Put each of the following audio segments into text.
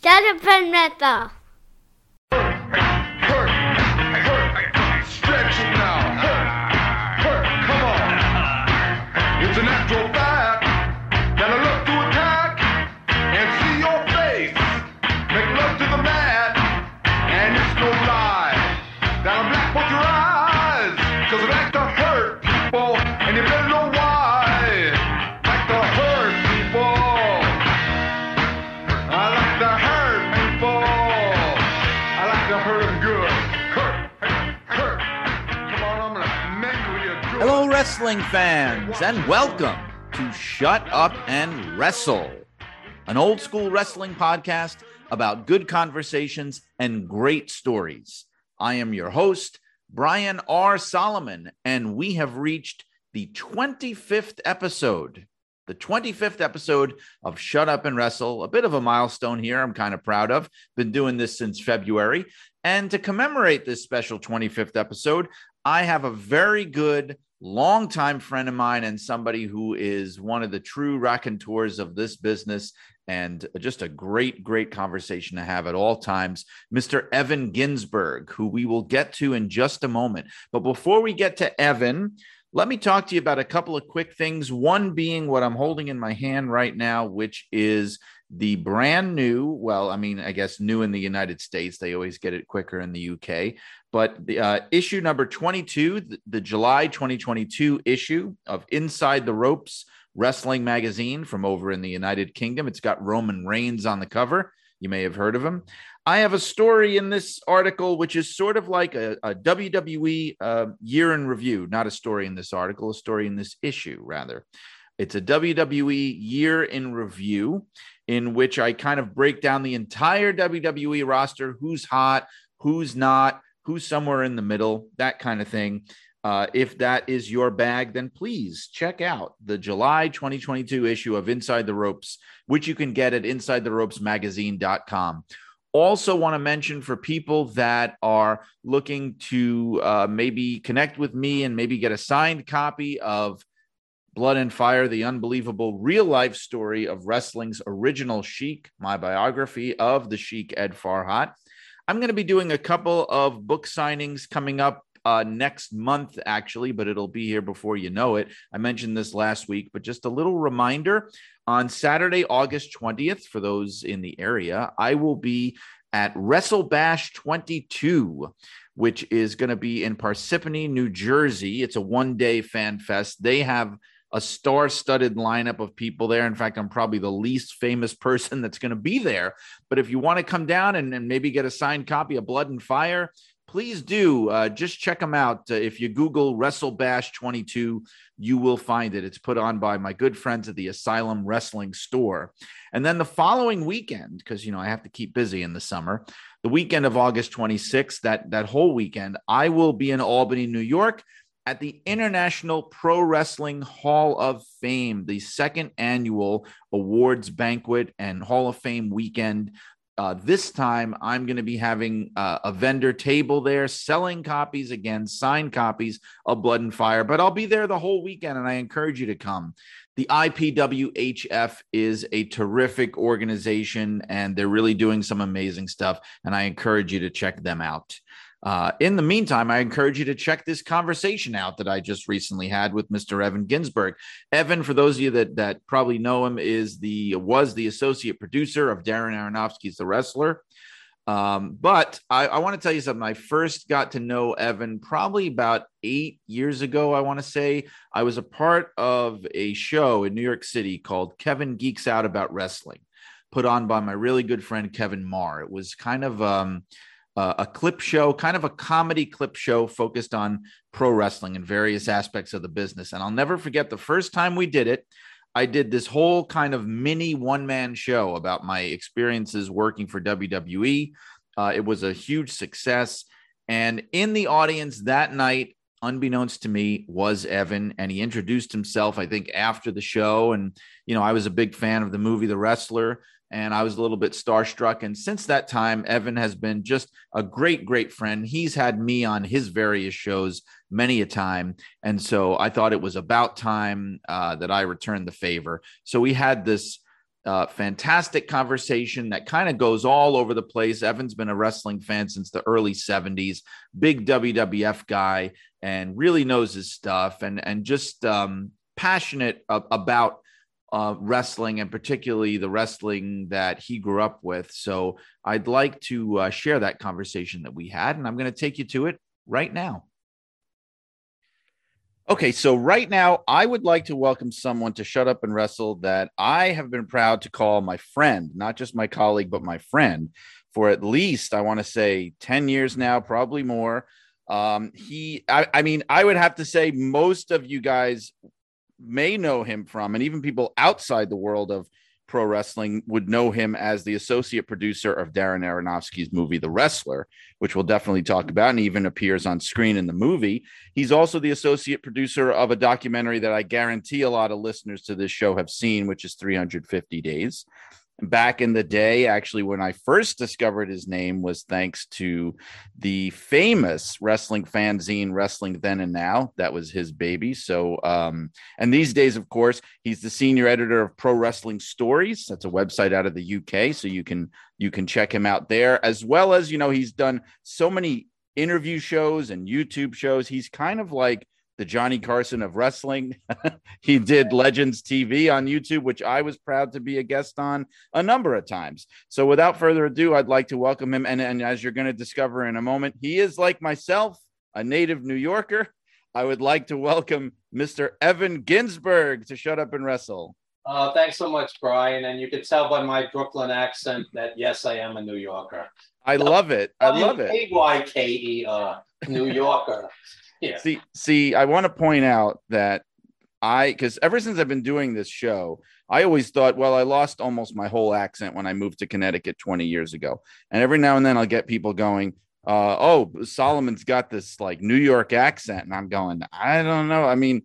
Shut up and wrestle. Wrestling fans, and welcome to Shut Up and Wrestle, an old school wrestling podcast about good conversations and great stories. I am your host, Brian R. Solomon, and we have reached the 25th episode. The 25th episode of Shut Up and Wrestle, a bit of a milestone here. I'm kind of proud of. Been doing this since February. And to commemorate this special 25th episode, I have a very good longtime friend of mine and somebody who is one of the true raconteurs of this business and just a great, great conversation to have at all times. Mr. Evan Ginzburg, who we will get to in just a moment. But before we get to Evan, let me talk to you about a couple of quick things. One being what I'm holding in my hand right now, which is the brand new, well, I mean, I guess new in the United States. They always get it quicker in the UK. But the uh, issue number 22, the, the July 2022 issue of Inside the Ropes Wrestling Magazine from over in the United Kingdom. It's got Roman Reigns on the cover. You may have heard of him. I have a story in this article, which is sort of like a, a WWE uh, year in review, not a story in this article, a story in this issue, rather. It's a WWE year in review in which I kind of break down the entire WWE roster who's hot, who's not, who's somewhere in the middle, that kind of thing. Uh, if that is your bag, then please check out the July 2022 issue of Inside the Ropes, which you can get at InsideTheRopesMagazine.com. Also, want to mention for people that are looking to uh, maybe connect with me and maybe get a signed copy of Blood and Fire, the unbelievable real life story of wrestling's original Sheik, my biography of the Sheik Ed Farhat. I'm going to be doing a couple of book signings coming up uh, next month, actually, but it'll be here before you know it. I mentioned this last week, but just a little reminder on Saturday, August 20th, for those in the area, I will be at Wrestle Bash 22 which is going to be in Parsippany, New Jersey. It's a one day fan fest. They have a star studded lineup of people there. In fact, I'm probably the least famous person that's going to be there. But if you want to come down and, and, maybe get a signed copy of Blood and Fire, please do. Uh, just check them out. Uh, if you Google Wrestle Bash 22, you will find it. It's put on by my good friends at the Asylum Wrestling Store. And then the following weekend, because you know I have to keep busy in the summer, the weekend of August 26th, that that whole weekend, I will be in Albany, New York at the International Pro Wrestling Hall of Fame, the second annual awards banquet and Hall of Fame weekend. Uh, this time, I'm going to be having uh, a vendor table there selling copies again, signed copies of Blood and Fire. But I'll be there the whole weekend, and I encourage you to come. The IPWHF is a terrific organization, and they're really doing some amazing stuff. And I encourage you to check them out. Uh, in the meantime, I encourage you to check this conversation out that I just recently had with Mr. Evan Ginzburg. Evan, for those of you that that probably know him, is the was the associate producer of Darren Aronofsky's The Wrestler. Um, but I, I want to tell you something. I first got to know Evan probably about eight years ago. I want to say I was a part of a show in New York City called Kevin Geeks Out About Wrestling, put on by my really good friend Kevin Marr. It was kind of um, uh, a clip show, kind of a comedy clip show focused on pro wrestling and various aspects of the business. And I'll never forget the first time we did it. I did this whole kind of mini one man show about my experiences working for WWE. Uh, it was a huge success. And in the audience that night, unbeknownst to me, was Evan. And he introduced himself, I think, after the show. And, you know, I was a big fan of the movie The Wrestler and I was a little bit starstruck. And since that time, Evan has been just a great, great friend. He's had me on his various shows many a time. And so I thought it was about time uh, that I returned the favor. So we had this uh, fantastic conversation that kind of goes all over the place. Evan's been a wrestling fan since the early 70s, big WWF guy, and really knows his stuff and, and just um, passionate about uh, wrestling and particularly the wrestling that he grew up with. So I'd like to uh, share that conversation that we had, and I'm going to take you to it right now. Okay, so right now, I would like to welcome someone to Shut Up and Wrestle that I have been proud to call my friend, not just my colleague, but my friend for at least, I want to say, 10 years now, probably more. Um, he, I, I mean, I would have to say most of you guys may know him from, and even people outside the world of Pro Wrestling would know him as the associate producer of Darren Aronofsky's movie The Wrestler, which we'll definitely talk about and even appears on screen in the movie. He's also the associate producer of a documentary that I guarantee a lot of listeners to this show have seen, which is 350 Days back in the day actually when i first discovered his name was thanks to the famous wrestling fanzine wrestling then and now. That was his baby. So um and these days of course he's the senior editor of pro wrestling stories. That's a website out of the uk so you can you can check him out there as well as you know he's done so many interview shows and youtube shows. He's kind of like the Johnny Carson of wrestling. he did Legends TV on YouTube, which I was proud to be a guest on a number of times. So without further ado, I'd like to welcome him. And, and as you're going to discover in a moment, he is like myself, a native New Yorker. I would like to welcome Mr. Evan Ginzburg to Shut Up and Wrestle. Uh, thanks so much, Brian. And you can tell by my Brooklyn accent that yes, I am a New Yorker. I love it. I love it. A Y K E R, New Yorker. See, see, I want to point out that I, because ever since I've been doing this show, I always thought, well, I lost almost my whole accent when I moved to Connecticut 20 years ago. And every now and then I'll get people going, uh, oh, Solomon's got this like New York accent. And I'm going, I don't know. I mean,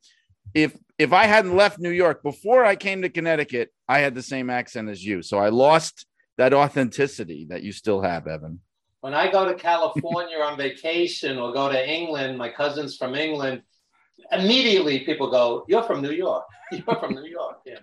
if if I hadn't left New York before I came to Connecticut, I had the same accent as you. So I lost that authenticity that you still have, Evan when I go to California on vacation or go to England, my cousin's from England, immediately people go, You're from New York. You're from New York. Yeah.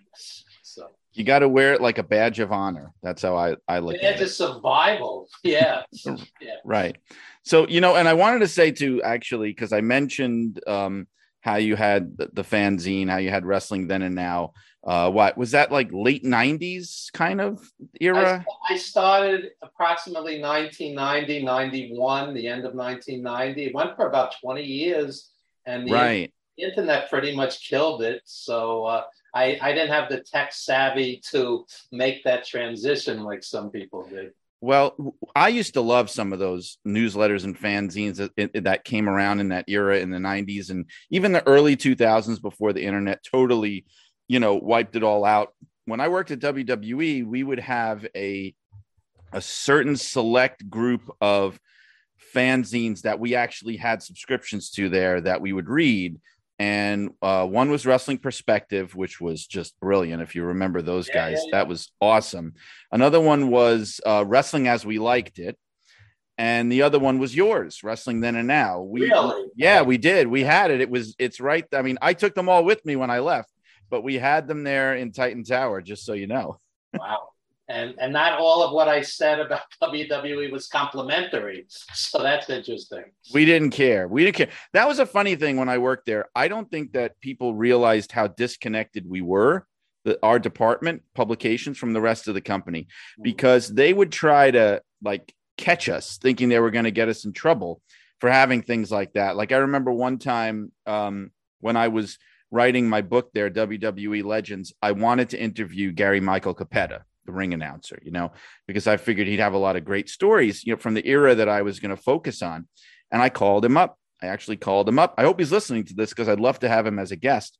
So you got to wear it like a badge of honor. That's how I, I look at it. It's survival. Yeah. yeah. Right. So, you know, and I wanted to say too, actually, because I mentioned um, how you had the, the fanzine, how you had wrestling then and now. Uh what was that like late 90s kind of era? I, I, started approximately 1990 91 the end of 1990 it went for about 20 years and the right. internet pretty much killed it. So uh, I, I didn't have the tech savvy to make that transition like some people did well, I used to love some of those newsletters and fanzines that, that, came around in that era in the 90s and even the early 2000s before the internet totally you know, wiped it all out. When I worked at WWE, we would have a a certain select group of fanzines that we actually had subscriptions to there that we would read. And uh, one was Wrestling Perspective, which was just brilliant. If you remember those yeah, guys, yeah, yeah. that was awesome. Another one was uh, Wrestling as We Liked It. And the other one was yours, Wrestling Then and Now. We, really? Yeah, we did. We had it. It was, it's right. I mean, I took them all with me when I left but we had them there in Titan Tower, just so you know. wow. And, and not all of what I said about WWE was complimentary. So that's interesting. We didn't care. We didn't care. That was a funny thing when I worked there. I don't think that people realized how disconnected we were the, our department publications from the rest of the company mm-hmm. because they would try to like catch us thinking they were going to get us in trouble for having things like that like i remember one time um, when i was writing my book there, WWE Legends, I wanted to interview Gary Michael Cappetta, the ring announcer, you know, because I figured he'd have a lot of great stories, you know, from the era that I was going to focus on. And I called him up. I actually called him up. I hope he's listening to this because I'd love to have him as a guest.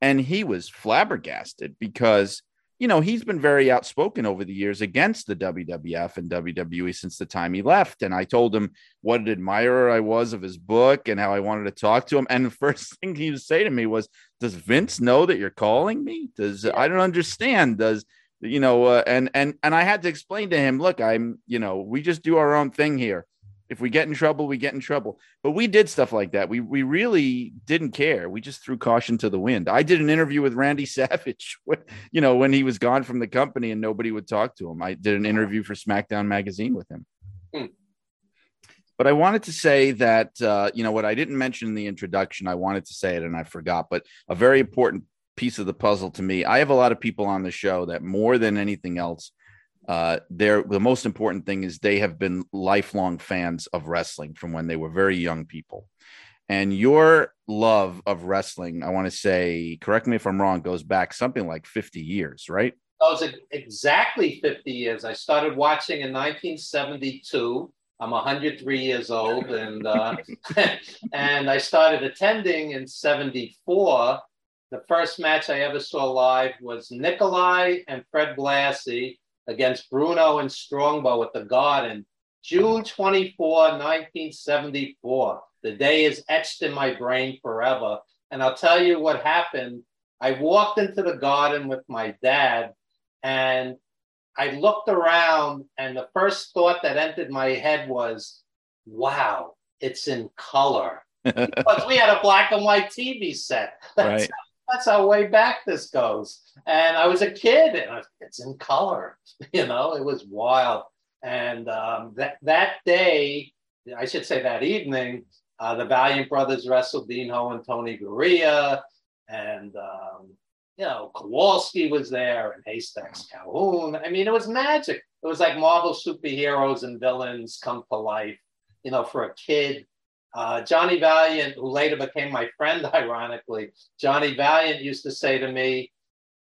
And he was flabbergasted because you know, he's been very outspoken over the years against the WWF and WWE since the time he left. And I told him what an admirer I was of his book and how I wanted to talk to him. And the first thing he would say to me was, Does Vince know that you're calling me? Does I don't understand. Does you know, uh, and and and I had to explain to him, look, I'm, you know, we just do our own thing here. if we get in trouble, we get in trouble. But we did stuff like that. We we really didn't care. We just threw caution to the wind. I did an interview with Randy Savage, when, you know, when he was gone from the company and nobody would talk to him. I did an interview for SmackDown magazine with him. Hmm. But I wanted to say that uh, you know what I didn't mention in the introduction. I wanted to say it and I forgot. But a very important piece of the puzzle to me. I have a lot of people on the show that more than anything else uh, they're the most important thing is they have been lifelong fans of wrestling from when they were very young people. And your love of wrestling, I want to say, correct me if I'm wrong, goes back something like 50 years, right? That was exactly 50 years. I started watching in 1972. I'm 103 years old, and uh, and I started attending in '74. The first match I ever saw live was Nikolai and Fred Blassie against Bruno and Strongbow at the Garden, June 24, 1974. The day is etched in my brain forever. And I'll tell you what happened. I walked into the garden with my dad and I looked around, and the first thought that entered my head was, wow, it's in color. because we had a black and white TV set. That's Right. That's how way back this goes. And I was a kid, and it's in color. You know, it was wild. And um, that that day, I should say that evening, uh, the Valiant brothers wrestled Dean Ho and Tony Garea, and um, you know Kowalski was there, and Haystacks Calhoun. I mean, it was magic. It was like Marvel superheroes and villains come to life. You know, for a kid, uh, Johnny Valiant, who later became my friend, ironically, Johnny Valiant used to say to me,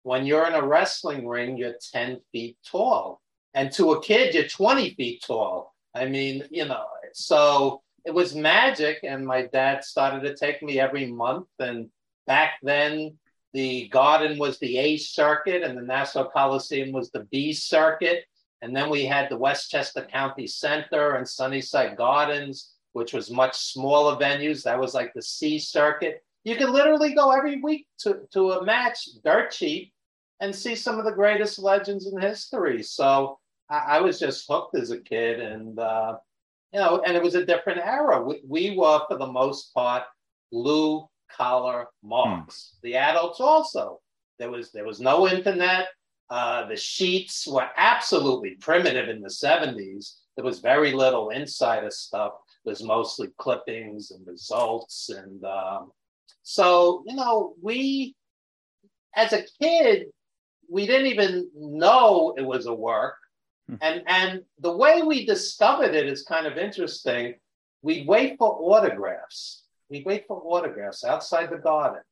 when you're in a wrestling ring, you're 10 feet tall. And to a kid, you're 20 feet tall. I mean, you know, so it was magic. And my dad started to take me every month. And back then, the garden was the A circuit and the Nassau Coliseum was the B circuit. And then we had the Westchester County Center and Sunnyside Gardens which was much smaller venues. That was like the C circuit. You could literally go every week to, to a match, dirt cheap, and see some of the greatest legends in history. So I, I was just hooked as a kid, and uh, you know, and it was a different era. We, we were, for the most part, blue collar marks. The adults also. There was there was no internet. Uh, the sheets were absolutely primitive in the 70s. There was very little insider stuff was mostly clippings and results. And um, so, you know, we, as a kid, we didn't even know it was a work. And, and the way we discovered it is kind of interesting. We'd wait for autographs. We'd wait for autographs outside the garden.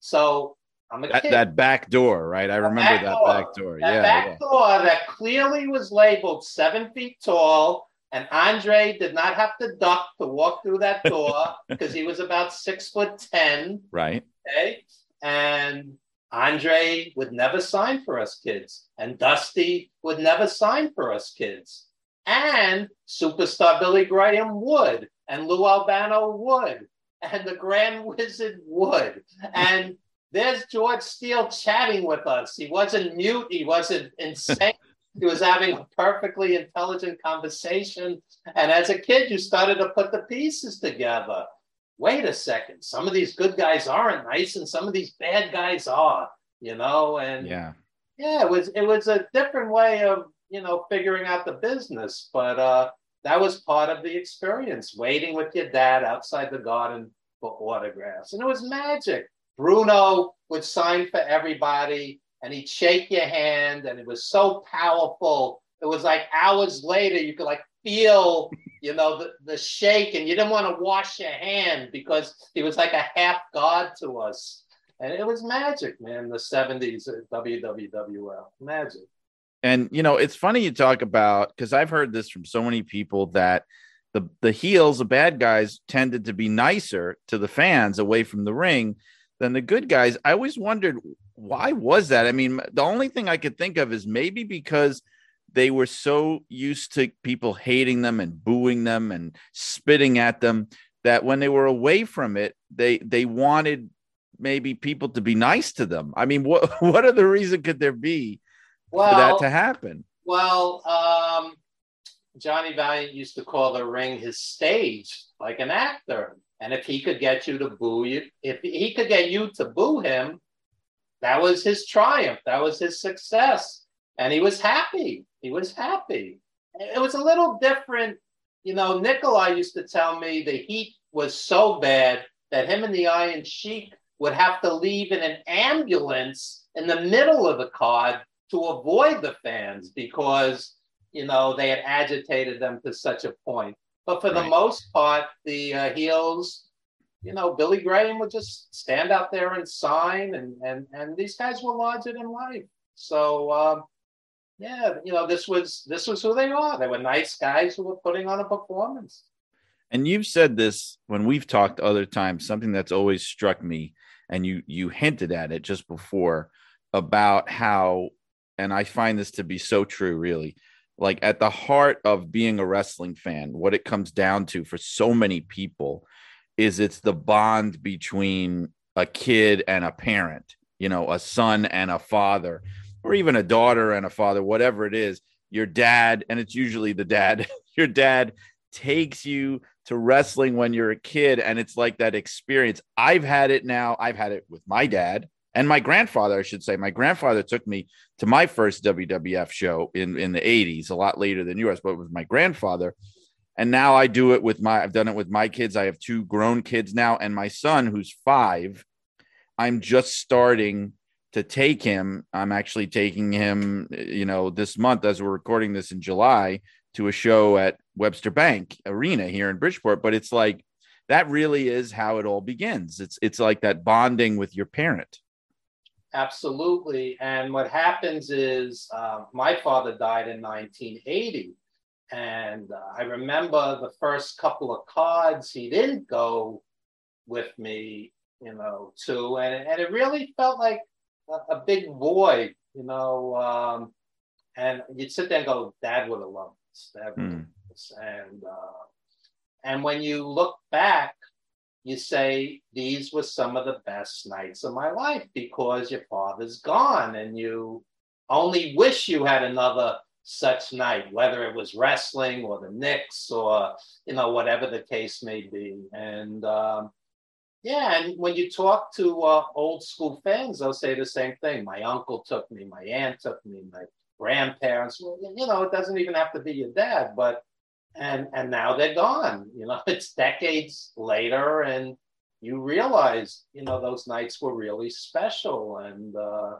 So I'm a That, kid. that back door, right? I remember back that door. back door. That yeah, back yeah. door that clearly was labeled seven feet tall, and Andre did not have to duck to walk through that door because he was about six foot ten. Right. Okay, and Andre would never sign for us kids, and Dusty would never sign for us kids, and superstar Billy Graham would, and Lou Albano would, and the Grand Wizard would, and there's George Steele chatting with us. He wasn't mute. He wasn't insane. He was having a perfectly intelligent conversation. And as a kid, you started to put the pieces together. Wait a second. Some of these good guys aren't nice, and some of these bad guys are. You know, and Yeah. yeah, it was it was a different way of you know figuring out the business, but uh, that was part of the experience. Waiting with your dad outside the garden for autographs, and it was magic. Bruno would sign for everybody, and he'd shake your hand, and it was so powerful. It was like hours later, you could like feel, you know, the, the shake, and you didn't want to wash your hand because he was like a half god to us. And it was magic, man. The 70s at WWWF. Magic. And you know, it's funny you talk about because I've heard this from so many people that the the heels, the bad guys, tended to be nicer to the fans away from the ring than the good guys. I always wondered why was that. I mean, the only thing I could think of is maybe because they were so used to people hating them and booing them and spitting at them that when they were away from it, they they wanted maybe people to be nice to them. I mean, what what other reason could there be for that to happen? well, um, Johnny Valiant used to call the ring his stage, like an actor. And if he could get you to boo you, if he could get you to boo him, that was his triumph. That was his success. And he was happy. He was happy. It was a little different. You know, Nikolai used to tell me the heat was so bad that him and the Iron Sheik would have to leave in an ambulance in the middle of the card to avoid the fans because you know they had agitated them to such a point. But for right. the most part, the uh, heels, you know, Billy Graham would just stand out there and sign, and and and these guys were larger than life. So um, yeah, you know, this was this was who they are. They were nice guys who were putting on a performance. And you've said this when we've talked other times. Something that's always struck me, and you you hinted at it just before about how, and I find this to be so true, really. Like at the heart of being a wrestling fan, what it comes down to for so many people is it's the bond between a kid and a parent, you know, a son and a father, or even a daughter and a father, whatever it is. Your dad, and it's usually the dad, your dad takes you to wrestling when you're a kid. And it's like that experience. I've had it now. I've had it with my dad and my grandfather, I should say. My grandfather took me to my first WWF show in, in the 80s, a lot later than yours, but it was my grandfather. And now I do it with my, I've done it with my kids. I have two grown kids now, and my son, who's five, I'm just starting to take him. I'm actually taking him, you know, this month as we're recording this in July to a show at Webster Bank Arena here in Bridgeport. But it's like that really is how it all begins. It's it's like that bonding with your parent. Absolutely. And what happens is uh, my father died in 1980. And uh, I remember the first couple of cards he didn't go with me, you know, to, and, and it really felt like a, a big void, you know. Um, and you'd sit there and go, Dad would have loved this. Dad would mm. this. And, uh, and when you look back, you say these were some of the best nights of my life because your father's gone and you only wish you had another such night, whether it was wrestling or the Knicks or you know whatever the case may be. And um, yeah, and when you talk to uh, old school fans, they'll say the same thing. My uncle took me, my aunt took me, my grandparents. Well, you know, it doesn't even have to be your dad, but and and now they're gone you know it's decades later and you realize you know those nights were really special and uh,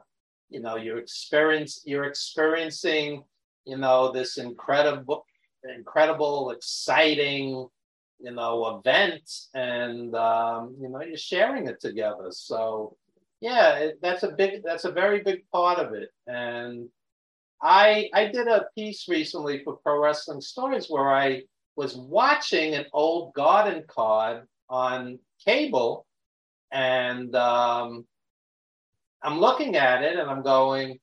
you know you're experience you're experiencing you know this incredible incredible exciting you know event and um, you know you're sharing it together. So yeah it, that's a big that's a very big part of it. And I I did a piece recently for Pro Wrestling Stories where I was watching an old garden card on cable, and um, I'm looking at it and I'm going,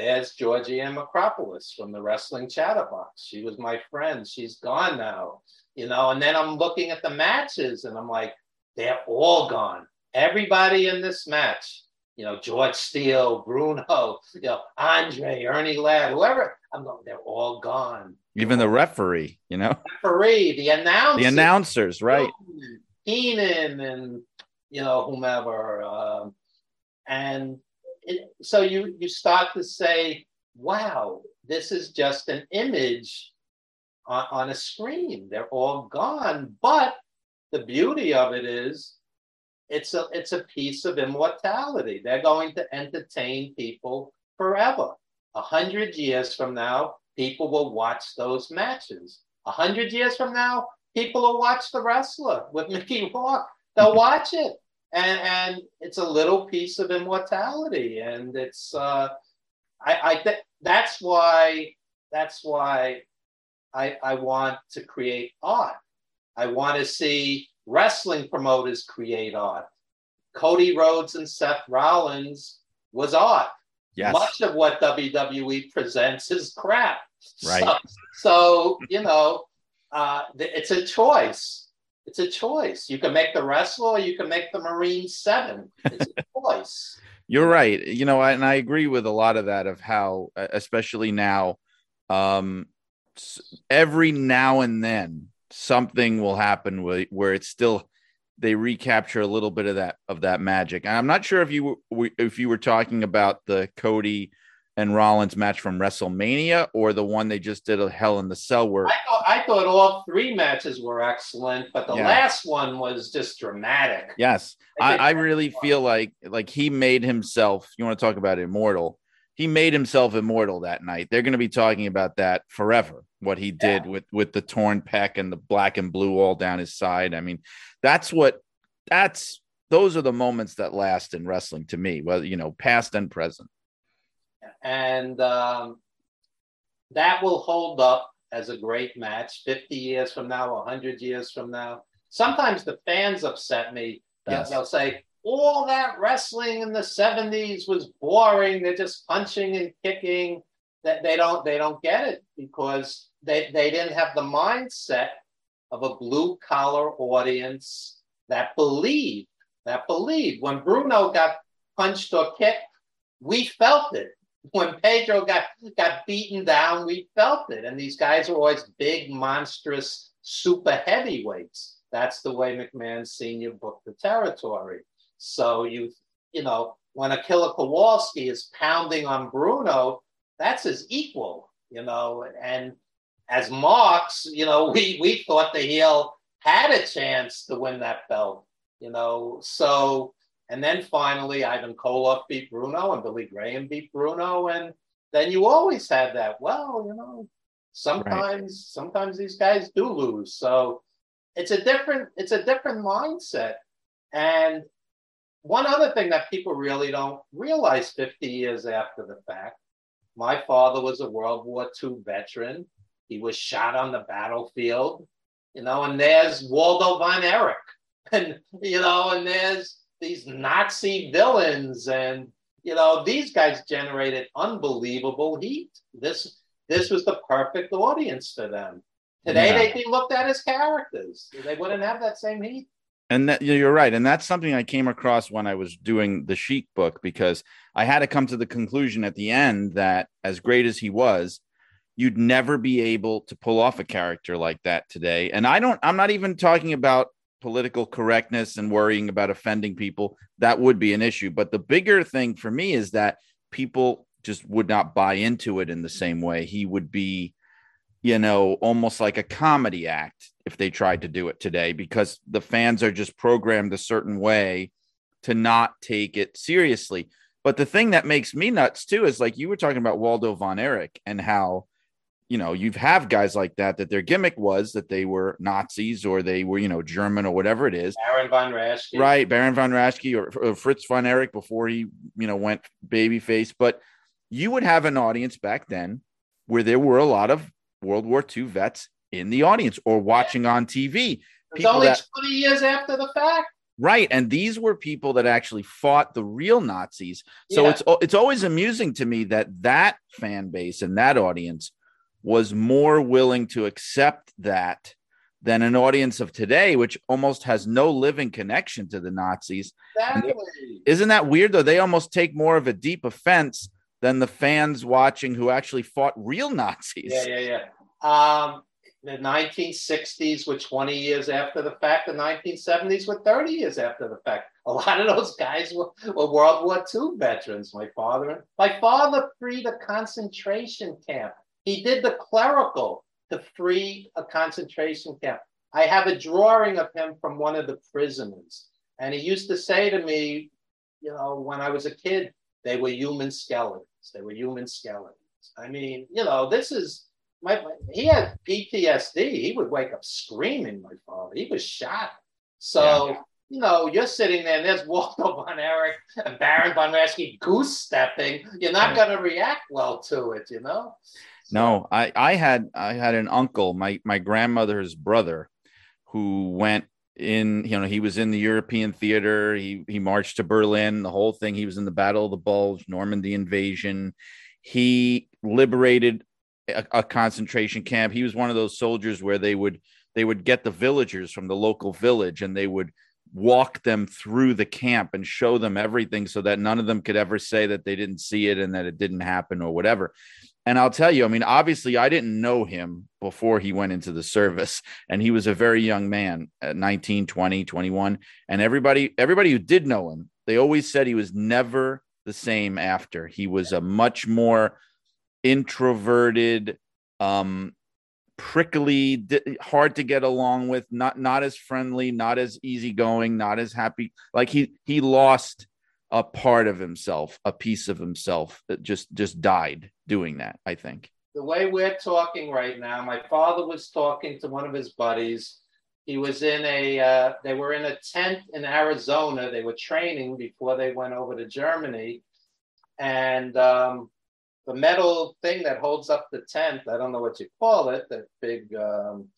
"There's Georgiann Makropoulos from the Wrestling Chatterbox. She was my friend. She's gone now, you know." And then I'm looking at the matches and I'm like, "They're all gone. Everybody in this match." you know, George Steele, Bruno, you know, Andre, Ernie Ladd, whoever. I'm going, they're all gone. Even the referee, you know, referee, the announcer, the announcers, right? Heenan and you know whomever, um, and it, so you you start to say, wow, this is just an image on, on a screen. They're all gone, but the beauty of it is it's a it's a piece of immortality. They're going to entertain people forever. A hundred years from now, people will watch those matches. A hundred years from now, people will watch the wrestler with Mickey Rourke. They'll watch it, and and it's a little piece of immortality, and it's uh, I I think that's why that's why I I want to create art. I want to see wrestling promoters create art. Cody Rhodes and Seth Rollins was art. Yes. Much of what WWE presents is crap. Right. So, so you know, uh, it's a choice. It's a choice. You can make the wrestler, or you can make the Marine Seven. It's a choice. You're right. You know, and I agree with a lot of that of how, especially now, um, every now and then something will happen where, where it's still they recapture a little bit of that of that magic. And I'm not sure if you were if you were talking about the Cody and Rollins match from WrestleMania or the one they just did a Hell in the Cell where I thought, I thought all three matches were excellent, but the Yeah. last one was just dramatic. yes, I I, I really fun. feel like like he made himself. You want to talk about immortal? He made himself immortal that night. They're going to be talking about that forever. What he did with with the torn pec and the black and blue all down his side. I mean, that's what that's those are the moments that last in wrestling to me. Well, you know, past and present. And um, that will hold up as a great match 50 years from now 100 years from now. Sometimes the fans upset me. Yes. they'll say all that wrestling in the 70s was boring. They're just punching and kicking. That they don't they don't get it because they they didn't have the mindset of a blue collar audience that believed that believed. When bruno got punched or kicked we felt it when Pedro got got beaten down, we felt it. And these guys are always big, monstrous, super heavyweights. That's the way McMahon Senior booked the territory. So you you know when a Killer Kowalski is pounding on Bruno, that's his equal. You know, and as marks, you know, we we thought the heel had a chance to win that belt. You know, so and then finally, Ivan Koloff beat Bruno and Billy Graham beat Bruno. And then you always have that. Well, you know, sometimes sometimes these guys do lose. So it's a different it's a different mindset. And one other thing that people really don't realize 50 years after the fact, my father was a World War II veteran. He was shot on the battlefield, you know, and there's Waldo von Erich. And you know, and there's these Nazi villains, and you know, these guys generated unbelievable heat. This this was the perfect audience for them. Today Yeah. they'd be looked at as characters. They wouldn't have that same heat. And that, you're right. And that's something I came across when I was doing the Sheik book because I had to come to the conclusion at the end that as great as he was, you'd never be able to pull off a character like that today. And I don't, I'm not even talking about political correctness and worrying about offending people. That would be an issue. But the bigger thing for me is that people just would not buy into it in the same way. He would be, you know, almost like a comedy act if they tried to do it today because the fans are just programmed a certain way to not take it seriously. But the thing that makes me nuts too is like you were talking about Waldo von Erich and how you know you have guys like that that their gimmick was that they were Nazis or they were you know German or whatever it is Baron von Raschke. right baron von raschke or, or fritz von erich before he you know went babyface but you would have an audience back then where there were a lot of world war ii vets in the audience or watching on tv It's only that- 20 years after the fact. right and these were people that actually fought the real nazis so Yeah. it's it's always amusing to me that that fan base and that audience was more willing to accept that than an audience of today which almost has no living connection to the nazis Exactly. isn't that weird though? They almost take more of a deep offense than the fans watching who actually fought real Nazis. Yeah, yeah, yeah. Um, the 1960s were 20 years after the fact. The 1970s were 30 years after the fact. A lot of those guys were, were World War II veterans. My father, my father freed a concentration camp. He did the clerical to free a concentration camp. I have a drawing of him from one of the prisoners, and he used to say to me, you know, when I was a kid, they were human skeletons. They were human skeletons. I mean, you know, this is my, he had PTSD. He would wake up screaming, my father. He was shot. So, you know, you're sitting there and there's Waldo von Erich and Baron von Raschke goose stepping. You're not going to react well to it, you know? No, I, I had I had an uncle, my my grandmother's brother, who went in, you know, he was in the European theater. He he marched to Berlin, the whole thing. He was in the Battle of the Bulge, Normandy invasion. He liberated a, a concentration camp. He was one of those soldiers where they would they would get the villagers from the local village and they would walk them through the camp and show them everything so that none of them could ever say that they didn't see it and that it didn't happen or whatever. And I'll tell you, I mean, obviously, I didn't know him before he went into the service, and he was a very young man at 19, 20, 21. And everybody, everybody who did know him, they always said he was never the same after. He was a much more introverted, um, prickly, hard to get along with, not not as friendly, not as easygoing, not as happy. Like he he lost a part of himself, a piece of himself that just just died doing that, I think. The way we're talking right now, my father was talking to one of his buddies. He was in a, uh, they were in a tent in Arizona. They were training before they went over to Germany. And um, the metal thing that holds up the tent, I don't know what you call it, that big um,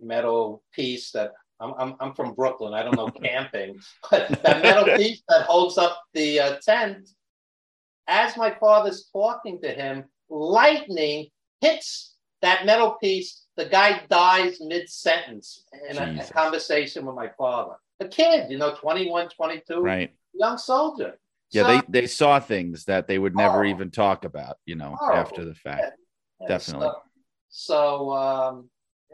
metal piece that I'm, I'm, I'm from Brooklyn. I don't know camping, but that metal piece that holds up the uh, tent, as my father's talking to him, lightning hits that metal piece. The guy dies mid sentence in a, a, conversation with my father. A kid, you know, 21, 22, Right. young soldier. Yeah, So- they they saw things that they would never Oh. even talk about, you know, Horrible. after the fact. Yeah, definitely. So, so um,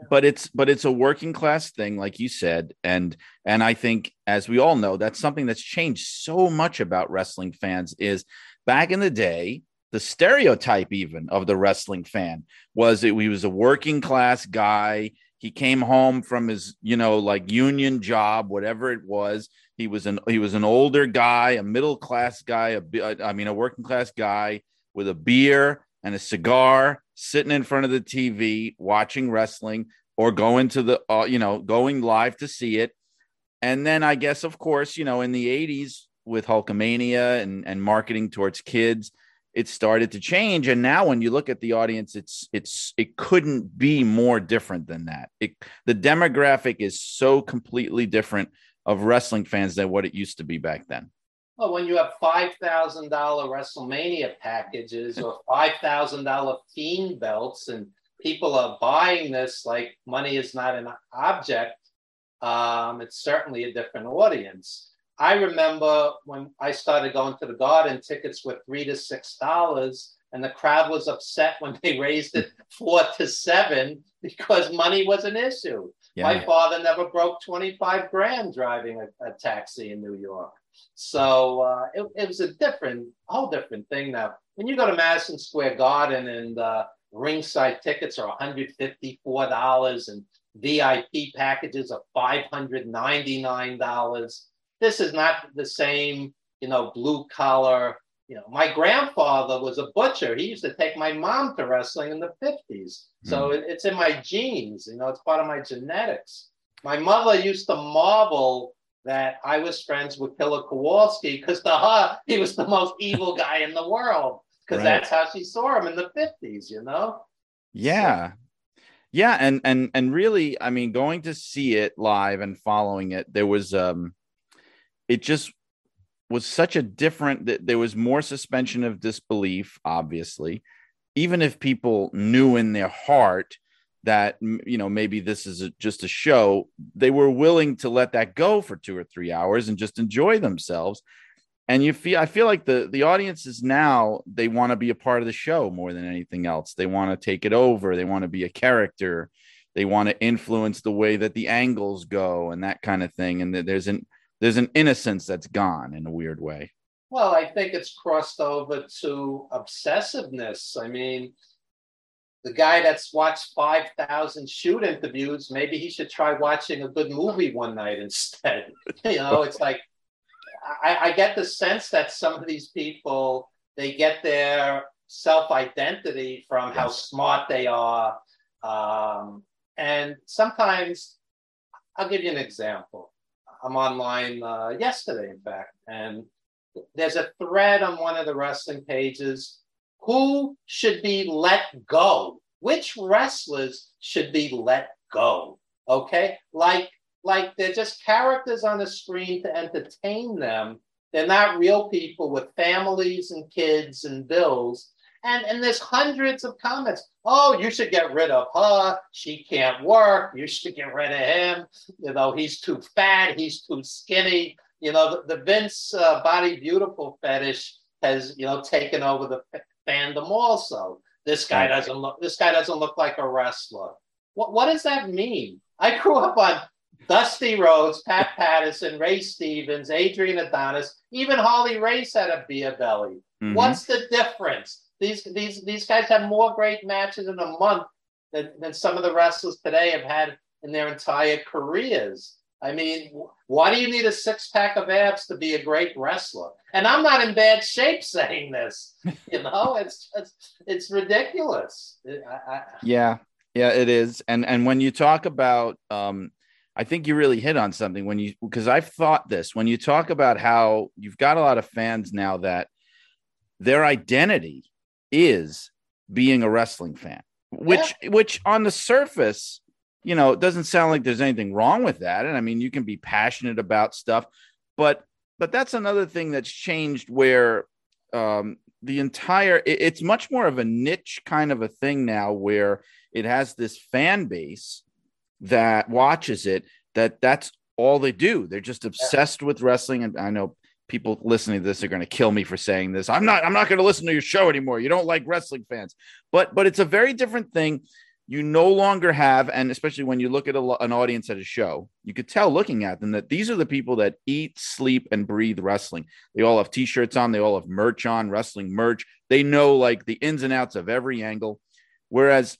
But it's but it's a working class thing, like you said, and and I think as we all know, that's something that's changed so much about wrestling fans. Is back in the day, the stereotype even of the wrestling fan was that he was a working class guy. He came home from his, you know, like union job, whatever it was. He was an he was an older guy, a middle class guy, a, I mean, a working class guy with a beer and a cigar, sitting in front of the TV watching wrestling or going to the, uh, you know, going live to see it. And then I guess, of course, you know, in the 80s with Hulkamania and, and marketing towards kids, it started to change. And now when you look at the audience, it's it's it couldn't be more different than that. It the demographic is so completely different of wrestling fans than what it used to be back then. Well, when you have five thousand dollar WrestleMania packages or five thousand dollar Fiend belts, and people are buying this like money is not an object, um, it's certainly a different audience. I remember when I started going to the Garden, tickets were three to six dollars, and the crowd was upset when they raised it four to seven because money was an issue. My father never broke 25 grand driving a, a taxi in New York. So uh, it, it was a different, whole different thing now. When you go to Madison Square Garden and uh, ringside tickets are $154 and VIP packages are $599, this is not the same, you know, blue collar. You know, my grandfather was a butcher. He used to take my mom to wrestling in the 50s. So it, it's in my genes, you know, it's part of my genetics. My mother used to marvel that I was friends with Killer Kowalski because to her, he was the most evil guy in the world because Right. that's how she saw him in the 50s, you know? Yeah. Yeah, and and and really, I mean, going to see it live and following it, there was um it just was such a different that there was more suspension of disbelief, obviously. Even if people knew in their heart that you know maybe this is a, just a show, they were willing to let that go for 2 or 3 hours and just enjoy themselves. And you feel I feel like the the audience is now they want to be a part of the show more than anything else. They want to take it over. They want to be a character. They want to influence the way that the angles go and that kind of thing. And there's an there's an innocence that's gone in a weird way. Well, I think it's crossed over to obsessiveness. I mean, the guy that's watched 5,000 shoot interviews, maybe he should try watching a good movie one night instead. you know, it's like, I, I get the sense that some of these people, they get their self identity from how smart they are. Um, and sometimes, I'll give you an example. I'm online uh, yesterday, in fact, and there's a thread on one of the wrestling pages. Who should be let go? Which wrestlers should be let go? Okay, like like they're just characters on the screen to entertain them. They're not real people with families and kids and bills. And and there's hundreds of comments. Oh, you should get rid of her. She can't work. You should get rid of him. You know, he's too fat. He's too skinny. You know, the, the Vince uh, body beautiful fetish has you know taken over the f- fandom also. This guy doesn't look. This guy doesn't look like a wrestler. What What does that mean? I grew up on Dusty Rhodes, Pat Patterson, Ray Stevens, Adrian Adonis. Even Harley Race had a beer belly. Mhm. What's the difference? These these these guys have more great matches in a month than, than some of the wrestlers today have had in their entire careers. I mean, why do you need a six pack of abs to be a great wrestler? And I'm not in bad shape saying this. You know, it's it's, it's ridiculous. I, I, Yeah, yeah, it is. And and when you talk about, um, I think you really hit on something when you because I've thought this when you talk about how you've got a lot of fans now that their identity is being a wrestling fan, which which on the surface, you know, it doesn't sound like there's anything wrong with that. And I mean, you can be passionate about stuff, but but that's another thing that's changed where um the entire it- it's much more of a niche kind of a thing now where it has this fan base that watches it that that's all they do. They're just obsessed with wrestling. And i know people listening to this are going to kill me for saying this. I'm not i'm not going to listen to your show anymore. You don't like wrestling fans. But but it's a very different thing you no longer have and especially when you look at a, an audience at a show you could tell looking at them that these are the people that eat sleep and breathe wrestling. They all have t-shirts on. They all have merch on wrestling merch. They know like the ins and outs of every angle. Whereas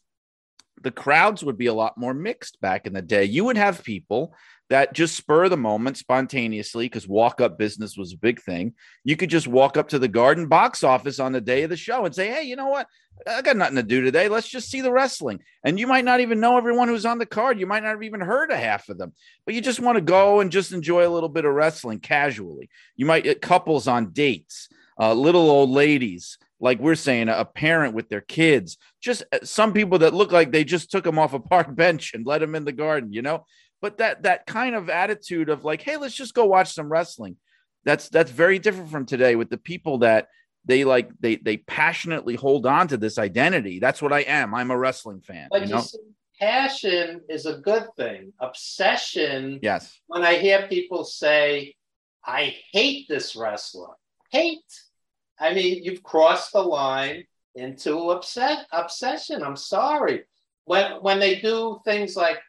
the crowds would be a lot more mixed back in the day. You would have people that just spur the moment spontaneously because walk up business was a big thing you could just walk up to the garden box office on the day of the show and say hey you know what I got nothing to do today. Let's just see the wrestling. And you might not even know everyone who's on the card. You might not have even heard a half of them, but you just want to go and just enjoy a little bit of wrestling casually. You might get couples on dates, uh, little old ladies, like we're saying, a parent with their kids, just uh, some people that look like they just took them off a park bench and let them in the garden, you know? But that that kind of attitude of like, hey, let's just go watch some wrestling. That's that's very different from today with the people that they like they they passionately hold on to this identity. That's what I am. I'm a wrestling fan. but you you see, passion is a good thing. Obsession Yes. when I hear people say, I hate this wrestler, hate. I mean, you've crossed the line into upset obsession. I'm sorry. When when they do things like,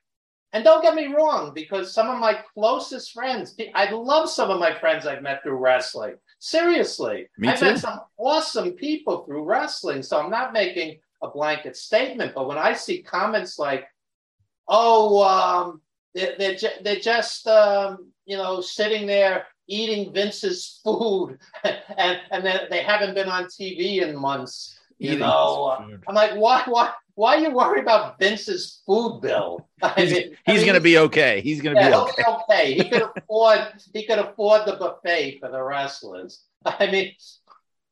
and don't get me wrong, because some of my closest friends, I love some of my friends I've met through wrestling. Seriously. Me I've too. met some awesome people through wrestling. So I'm not making a blanket statement, but when I see comments like, oh, um, they're, they're, ju- they're just, um, you know, sitting there eating Vince's food and, and they, they haven't been on TV in months. You Eating know, his. I'm like, why, why, why are you worried about Vince's food bill? I He's, mean- I he's mean, gonna be okay. He's gonna yeah, be okay. be okay. He could afford, he could afford the buffet for the wrestlers. I mean,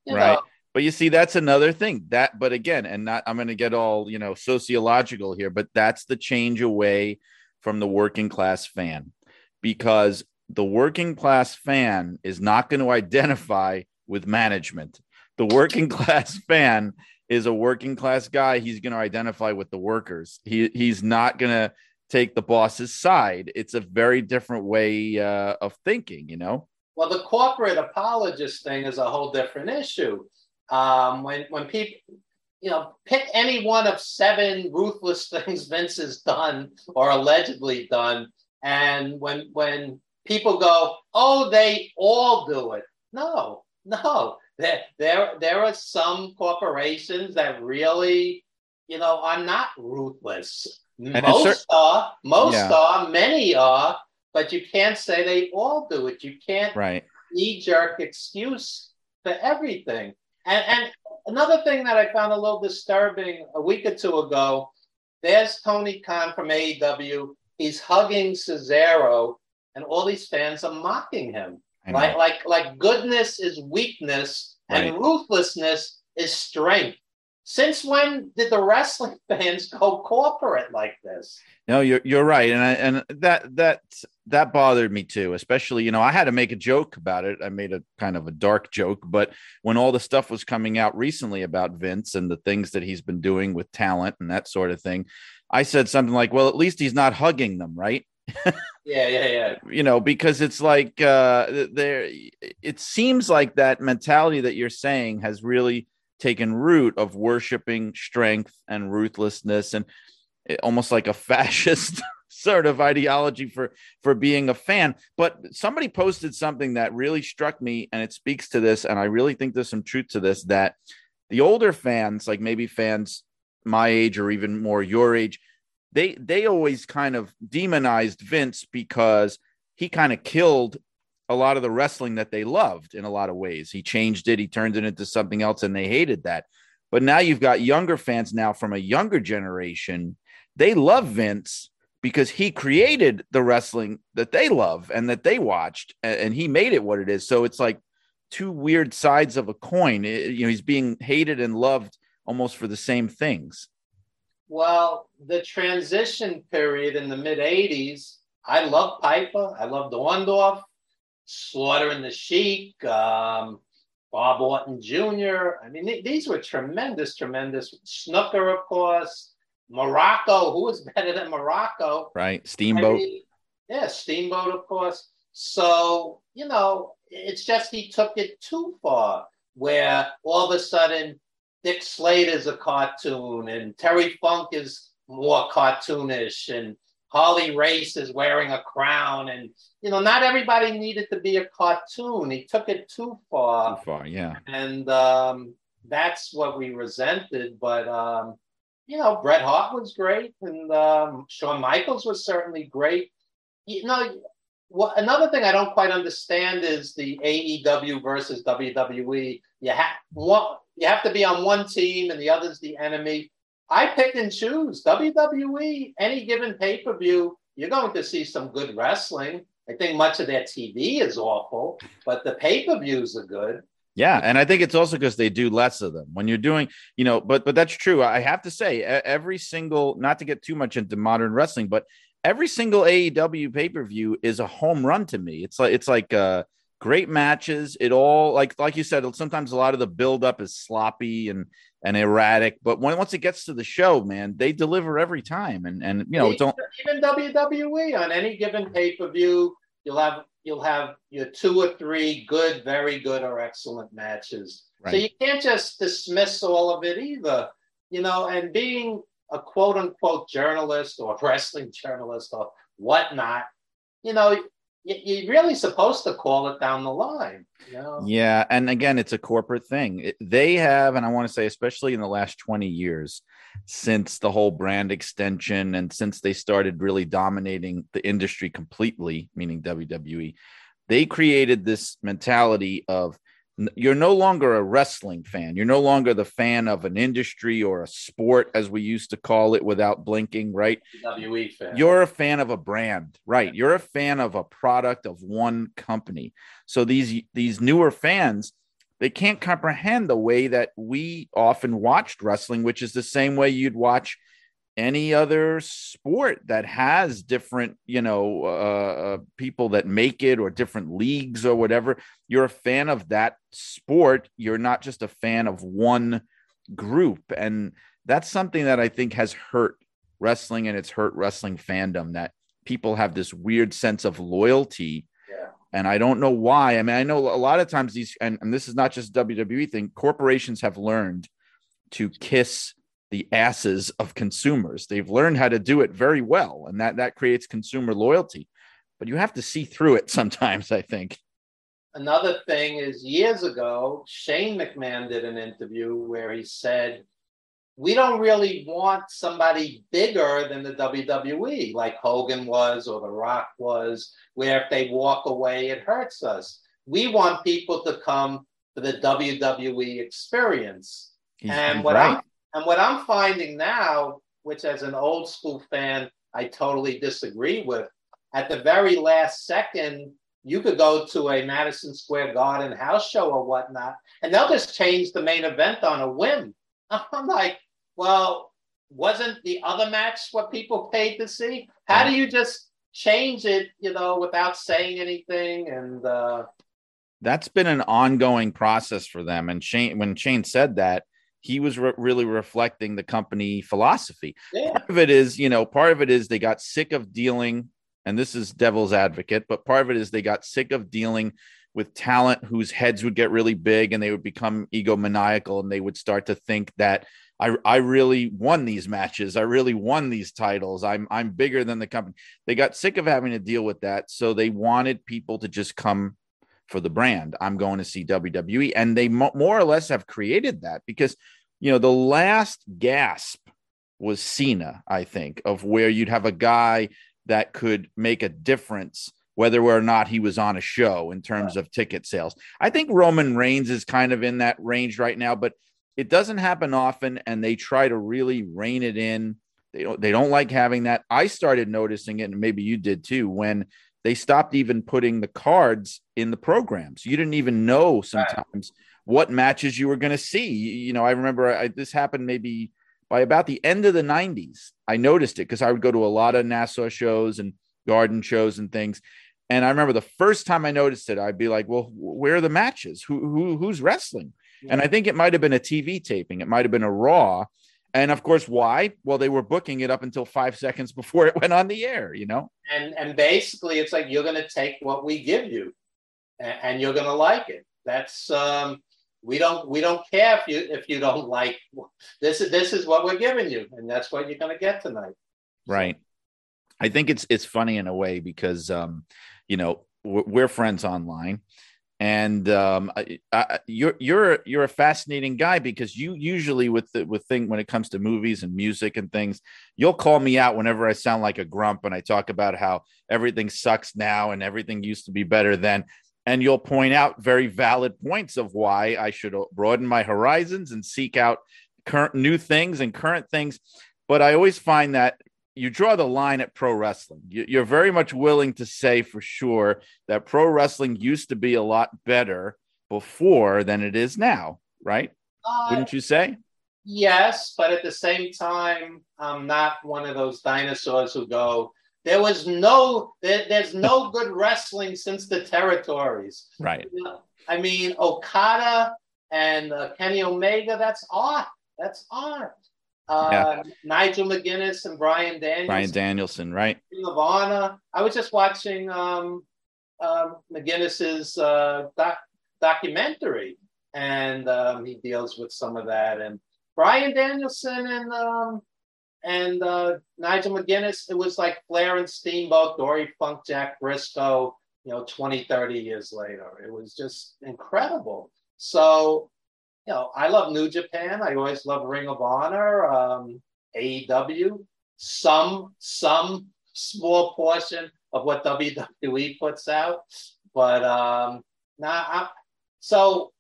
you Right. know, But you see, that's another thing. That, but again, and not I'm gonna get all you know sociological here, but that's the change away from the working class fan because the working class fan is not going to identify with management. The working class fan is a working class guy. He's going to identify with the workers. He he's not going to take the boss's side. It's a very different way uh, of thinking, you know. Well, the corporate apologist thing is a whole different issue. Um, when when people, you know, pick any one of seven ruthless things Vince has done or allegedly done, and when when people go, "Oh, they all do it," no, no, there there there are some corporations that really, you know, are not ruthless. it's Most are, most Yeah. are, many are, but you can't say they all do it. You can't Right. knee jerk excuse for everything. And, and another thing that I found a little disturbing a week or two ago, there's Tony Khan from AEW. He's hugging Cesaro, and all these fans are mocking him. Like, like, like goodness is weakness and ruthlessness is strength. Since when did the wrestling fans go corporate like this? No, you're you're right, and I, and that that that bothered me too. Especially, you know, I had to make a joke about it. I made a kind of a dark joke, but when all the stuff was coming out recently about Vince and the things that he's been doing with talent and that sort of thing, I said something like, "Well, at least he's not hugging them, right?" Yeah, yeah, yeah. you know because it's like uh there it seems like that mentality that you're saying has really taken root of worshiping strength and ruthlessness and it- almost like a fascist sort of ideology for for being a fan but somebody posted something that really struck me and it speaks to this and i really think there's some truth to this that the older fans like maybe fans my age or even more your age they they always kind of demonized vince because he kind of killed a lot of the wrestling that they loved in a lot of ways. He changed it he turned it into something else and they hated that. But now you've got younger fans now from a younger generation. They love vince because he created the wrestling that they love and that they watched and he made it what it is. So it's like two weird sides of a coin. It- you know he's being hated and loved almost for the same things Well, the transition period in the mid 80s, I love Piper. I love Orndorff, Slaughter and the Sheik, um, Bob Orton Jr. I mean, th- these were tremendous, tremendous. Snuka, of course. Muraco. Who was better than Muraco? right I steamboat mean, yeah, Steamboat, of course. So, you know, it's just he took it too far, where all of a sudden Dick Slade is a cartoon and Terry Funk is more cartoonish and Harley Race is wearing a crown. And, you know, not everybody needed to be a cartoon. He took it too far too far yeah and um, that's what we resented. But um, you know, Bret Hart was great, and um, Shawn Michaels was certainly great. You know, what another thing I don't quite understand is the AEW versus WWE. You have one, you have to be on one team, and the other's the enemy. I pick and choose. WWE, any given pay per view, you're going to see some good wrestling. I think much of their TV is awful, but the pay per views are good. Yeah, and I think it's also because they do less of them. When you're doing, you know, but but that's true. I have to say, every single, not to get too much into modern wrestling, but every single AEW pay per view is a home run to me. It's like it's like uh, great matches. It all like like you said, sometimes a lot of the build up is sloppy and and erratic, but when once it gets to the show, man, they deliver every time. And and you know, it's all, even WWE on any given pay per view, you'll have you'll have your two or three good, very good, or excellent matches. So you can't just dismiss all of it either, you know. And being a quote unquote journalist or wrestling journalist or whatnot, you know, you're really supposed to call it down the line. You know? Yeah, and again, it's a corporate thing. They have, and I want to say, especially in the last twenty years, since the whole brand extension and since they started really dominating the industry completely, meaning WWE, they created this mentality of you're no longer a wrestling fan. You're no longer the fan of an industry or a sport, as we used to call it, without blinking, right? WWE fan. You're a fan of a brand, right? You're a fan of a product of one company. So these these newer fans, they can't comprehend the way that we often watched wrestling, which is the same way you'd watch any other sport that has different, you know, uh, uh, people that make it or different leagues or whatever. You're a fan of that sport. You're not just a fan of one group, and that's something that I think has hurt wrestling and it's hurt wrestling fandom that people have this weird sense of loyalty Yeah. and i don't know why i mean i know a lot of times these and, and this is not just a wwe thing corporations have learned to kiss the asses of consumers they've learned how to do it very well and that that creates consumer loyalty but you have to see through it sometimes i think Another thing is years ago, Shane McMahon did an interview where he said, We don't really want somebody bigger than the WWE, like Hogan was or The Rock was, where if they walk away, it hurts us. We want people to come for the WWE experience. He's, and what right I'm and what I'm finding now, which as an old school fan, I totally disagree with, at the very last second, you could go to a Madison Square Garden house show or whatnot, and they'll just change the main event on a whim. I'm like, well, wasn't the other match what people paid to see? How do you just change it, you know, without saying anything? And uh, that's been an ongoing process for them. And Shane, when Shane said that, he was re- really reflecting the company philosophy. yeah, Part of it is, you know, part of it is they got sick of dealing, and this is devil's advocate, but part of it is they got sick of dealing with talent whose heads would get really big and they would become egomaniacal and they would start to think that I, I really won these matches. I really won these titles. I'm I'm bigger than the company. They got sick of having to deal with that, so they wanted people to just come for the brand. I'm going to see WWE, and they mo- more or less have created that because you know the last gasp was Cena, I think, of where you'd have a guy that could make a difference whether or not he was on a show in terms of ticket sales. I think Roman Reigns is kind of in that range right now, but it doesn't happen often and they try to really rein it in. They don't they don't like having that. I started noticing it and maybe you did too when they stopped even putting the cards in the programs. You didn't even know sometimes what matches you were going to see. You know, I remember I, this happened maybe by about the end of the 90s. I noticed it because I would go to a lot of Nassau shows and garden shows and things and I remember the first time I noticed it, I'd be like, "Well, where are the matches? Who, who who's wrestling?" Yeah. And I think it might have been a TV taping. It might have been a Raw. And of course, why? Well, they were booking it up until five seconds before it went on the air. You know. And and basically, it's like you're going to take what we give you, and, and you're going to like it. That's um, we don't we don't care if you if you don't like this is this is what we're giving you, and that's what you're going to get tonight. Right. I think it's it's funny in a way because um, you know we're friends online and um, I, I, you're you're you're a fascinating guy because you usually with the, with thing when it comes to movies and music and things, you'll call me out whenever I sound like a grump and I talk about how everything sucks now and everything used to be better then, and you'll point out very valid points of why I should broaden my horizons and seek out current new things and current things. But I always find that you draw the line at pro wrestling. You're very much willing to say for sure that pro wrestling used to be a lot better before than it is now, right? Uh, Wouldn't you say? Yes, but at the same time, I'm not one of those dinosaurs who go, there was no, there, there's no good wrestling since the territories. Right. I mean, Okada and uh, Kenny Omega, that's art. That's art yeah. Uh, Nigel McGuinness and Bryan Danielson. Bryan Danielson, right? Ring. I was just watching um, uh, McGuinness's uh, doc- documentary, and um, he deals with some of that. And Bryan Danielson and um, and uh, Nigel McGuinness, it was like Flair and Steamboat, Dory Funk, Jack Brisco, you know, 20, 30 years later. It was just incredible. So you know, I love New Japan. I always love Ring of Honor, um, AEW. Some some small portion of what WWE puts out, but um, now so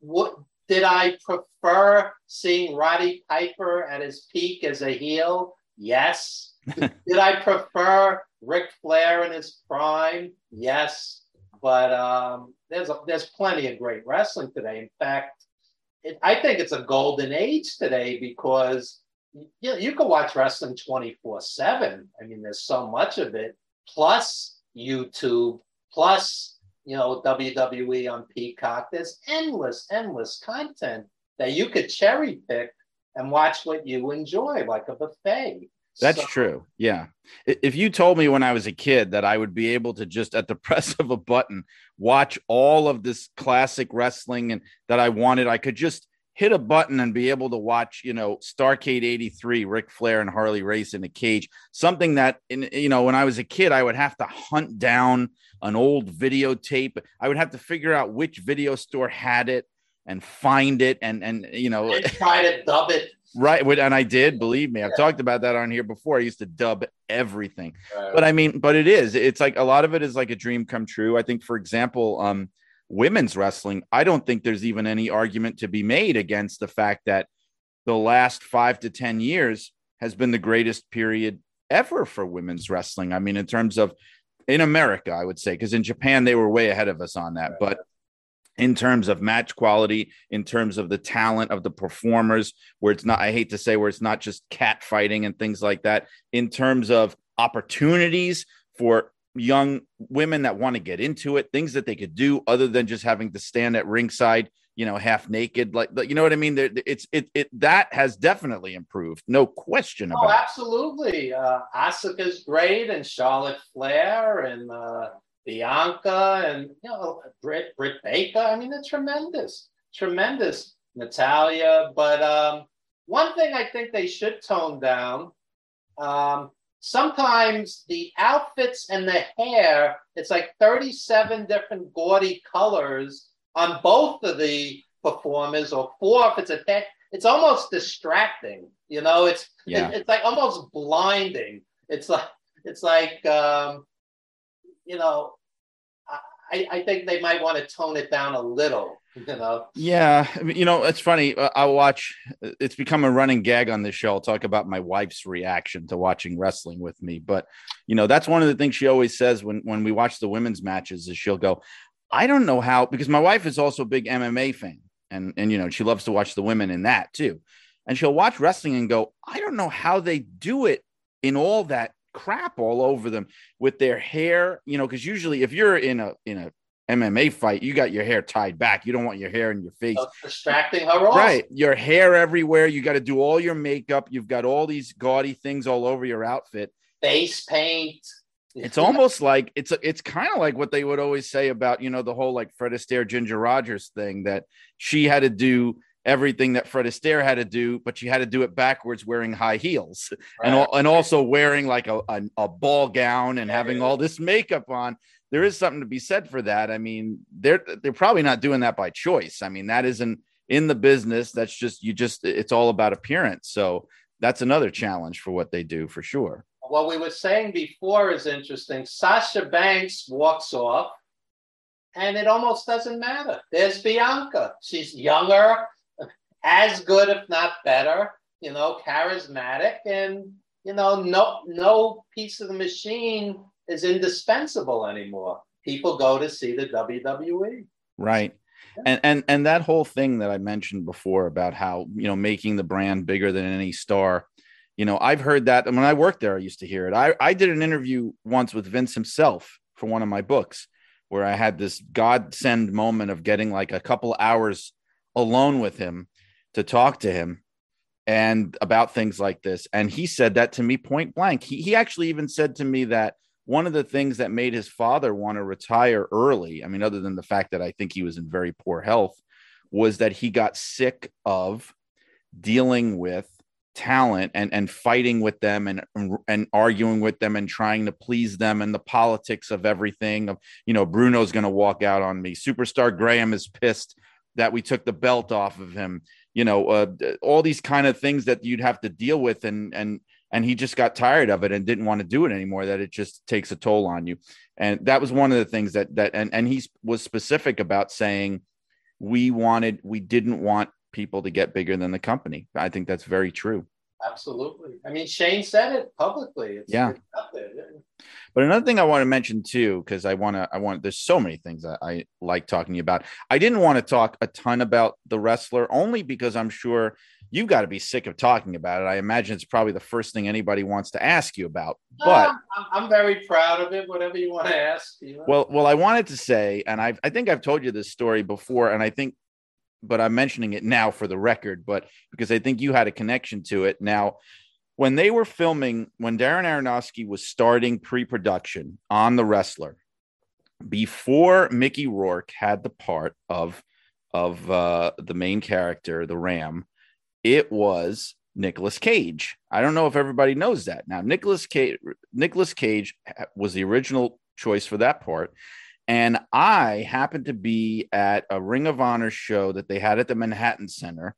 what did I prefer seeing Roddy Piper at his peak as a heel? Yes. did I prefer Ric Flair in his prime? Yes. But um, there's a, there's plenty of great wrestling today. In fact, it, I think it's a golden age today because you, know, you can watch wrestling 24 7. I mean, there's so much of it, plus YouTube, plus, you know, WWE on Peacock. There's endless, endless content that you could cherry pick and watch what you enjoy, like a buffet. That's so, true. Yeah. If you told me when I was a kid that I would be able to just at the press of a button watch all of this classic wrestling and that I wanted, I could just hit a button and be able to watch, you know, Starcade 83, Ric Flair and Harley Race in a cage, something that, in, you know, when I was a kid, I would have to hunt down an old videotape. I would have to figure out which video store had it and find it and, and, you know, and try to dub it Right. And I did, believe me. I've yeah. talked about that on here before. I used to dub everything. Right. But I mean, but it is. It's like a lot of it is like a dream come true. I think, for example, um, women's wrestling, I don't think there's even any argument to be made against the fact that the last five to 10 years has been the greatest period ever for women's wrestling. I mean, in terms of in America, I would say, because in Japan, they were way ahead of us on that. Right. But in terms of match quality, in terms of the talent of the performers, where it's not, I hate to say, where it's not just cat fighting and things like that, in terms of opportunities for young women that want to get into it, things that they could do other than just having to stand at ringside, you know, half naked, like, you know what I mean? It's, it, it, that has definitely improved. No question about oh, absolutely. Uh, Asuka's great and Charlotte Flair and, uh, Bianca and you know Britt Britt Baker. I mean, they're tremendous, tremendous. Natalya, but um, one thing I think they should tone down. Um, sometimes the outfits and the hair, it's like 37 different gaudy colors on both of the performers, or four if it's a tech. It's almost distracting, you know. It's Yeah. it- it's like almost blinding. It's like it's like um, you know. I, I think they might want to tone it down a little, you know. Yeah, you know, it's funny. uh, I watch. It's become a running gag on this show. I'll talk about my wife's reaction to watching wrestling with me. But you know, that's one of the things she always says when when we watch the women's matches. Is she'll go, "I don't know how," because my wife is also a big MMA fan, and and you know, she loves to watch the women in that too. And she'll watch wrestling and go, "I don't know how they do it in all that crap all over them with their hair." You know, because usually if you're in a in a MMA fight, you got your hair tied back. You don't want your hair in your face. Distracting her off. Right. Your hair everywhere. You got to do all your makeup. You've got all these gaudy things all over your outfit. Face paint. It's almost like it's it's kind of like what they would always say about, you know, the whole like Fred Astaire Ginger Rogers thing that she had to do everything that Fred Astaire had to do, but she had to do it backwards wearing high heels and and also wearing like a, a, a ball gown and having all this makeup on. There is something to be said for that. I mean, they're they're probably not doing that by choice. I mean, that isn't in the business. That's just you just it's all about appearance. So that's another challenge for what they do for sure. what we were saying before is interesting. Sasha Banks walks off, and it almost doesn't matter. There's Bianca. She's younger, as good, if not better. You know, charismatic, and you know, no no piece of the machine is indispensable anymore. People go to see the. WWE. Right. And and and that whole thing that I mentioned before about how, you know, making the brand bigger than any star. You know, I've heard that and when I worked there, I used to hear it. I, I did an interview once with Vince himself for one of my books where I had this godsend moment of getting like a couple hours alone with him to talk to him and about things like this. And he said that to me point blank. He, he actually even said to me that one of the things that made his father want to retire early, I mean, other than the fact that I think he was in very poor health, was that he got sick of dealing with talent and and fighting with them and and arguing with them and trying to please them and the politics of everything of you know Bruno's going to walk out on me superstar Graham is pissed that we took the belt off of him you know uh, all these kind of things that you'd have to deal with and and and he just got tired of it and didn't want to do it anymore that it just takes a toll on you. And that was one of the things that that and and he was specific about saying we wanted we didn't want people to get bigger than the company. I think that's very true Absolutely. I mean, Shane said it publicly. It's Yeah. but another thing i want to mention too because i want to i want there's so many things that i like talking about i didn't want to talk a ton about the wrestler only because i'm sure you've got to be sick of talking about it i imagine it's probably the first thing anybody wants to ask you about but Ah, I'm, I'm very proud of it. Whatever you want to ask. You know? Well, well, I wanted to say, and I I think I've told you this story before, and I think, but I'm mentioning it now for the record, but because I think you had a connection to it. Now, when they were filming, when Darren Aronofsky was starting pre-production on The Wrestler, before Mickey Rourke had the part of of uh, the main character, the Ram, it was Nicolas Cage. I don't know if everybody knows that. Now, Nicolas Cage, Nicolas Cage was the original choice for that part. And I happened to be at a Ring of Honor show that they had at the Manhattan Center.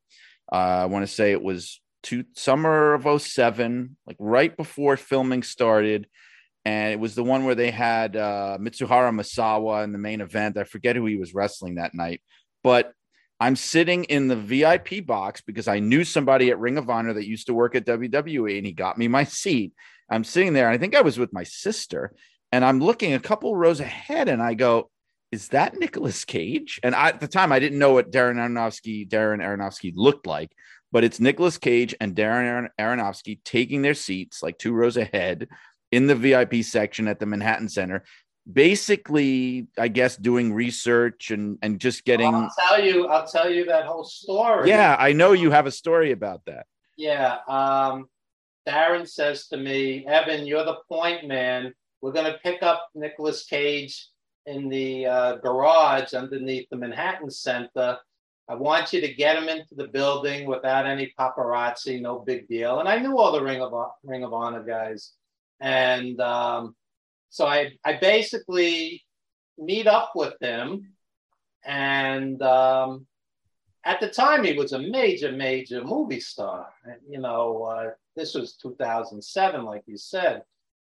Uh, I want to say it was two summer of 07, like right before filming started. And it was the one where they had uh, Mitsuharu Misawa in the main event. I forget who he was wrestling that night, but I'm sitting in the VIP box because I knew somebody at Ring of Honor that used to work at WWE and he got me my seat. I'm sitting there. And I think I was with my sister and I'm looking a couple rows ahead and I go, is that Nicolas Cage? And I, at the time, I didn't know what Darren Aronofsky, Darren Aronofsky looked like, but it's Nicolas Cage and Darren Aron- Aronofsky taking their seats like two rows ahead in the VIP section at the Manhattan Center. Basically, I guess doing research and and just getting. I'll tell you. I'll tell you that whole story. Yeah, I know you have a story about that. Yeah. Um, Darren says to me, Evan, you're the point man. We're going to pick up Nicolas Cage in the uh, garage underneath the Manhattan Center. I want you to get him into the building without any paparazzi, no big deal. And I knew all the Ring of Ring of Honor guys, and um, so I I basically meet up with him, and um, at the time he was a major major movie star. You know, uh, this was 2007, like you said.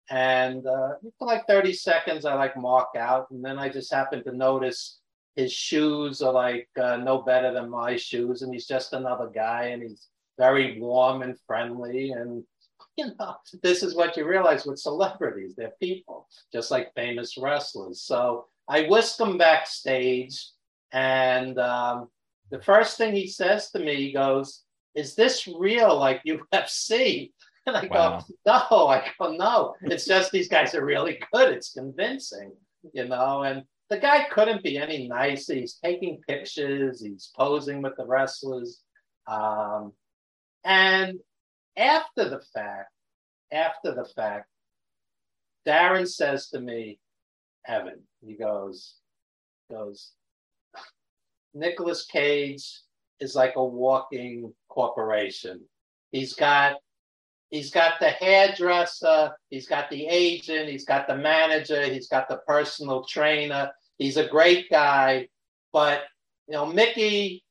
And uh, for like 30 seconds, I like mark out, and then I just happen to notice his shoes are like uh, no better than my shoes, and he's just another guy, and he's very warm and friendly, and you know, this is what you realize with celebrities. They're people, just like famous wrestlers. So I whisk him backstage, and um, the first thing he says to me, he goes, Is this real like UFC? And I wow. go, no, I go, no. It's just these guys are really good. It's convincing, you know. And the guy couldn't be any nicer. He's taking pictures, he's posing with the wrestlers. Um, and after the fact, after the fact, Darren says to me, Evan, he goes, goes, Nicolas Cage is like a walking corporation. He's got he's got the hairdresser, he's got the agent, he's got the manager, he's got the personal trainer. He's a great guy, but you know, Mickey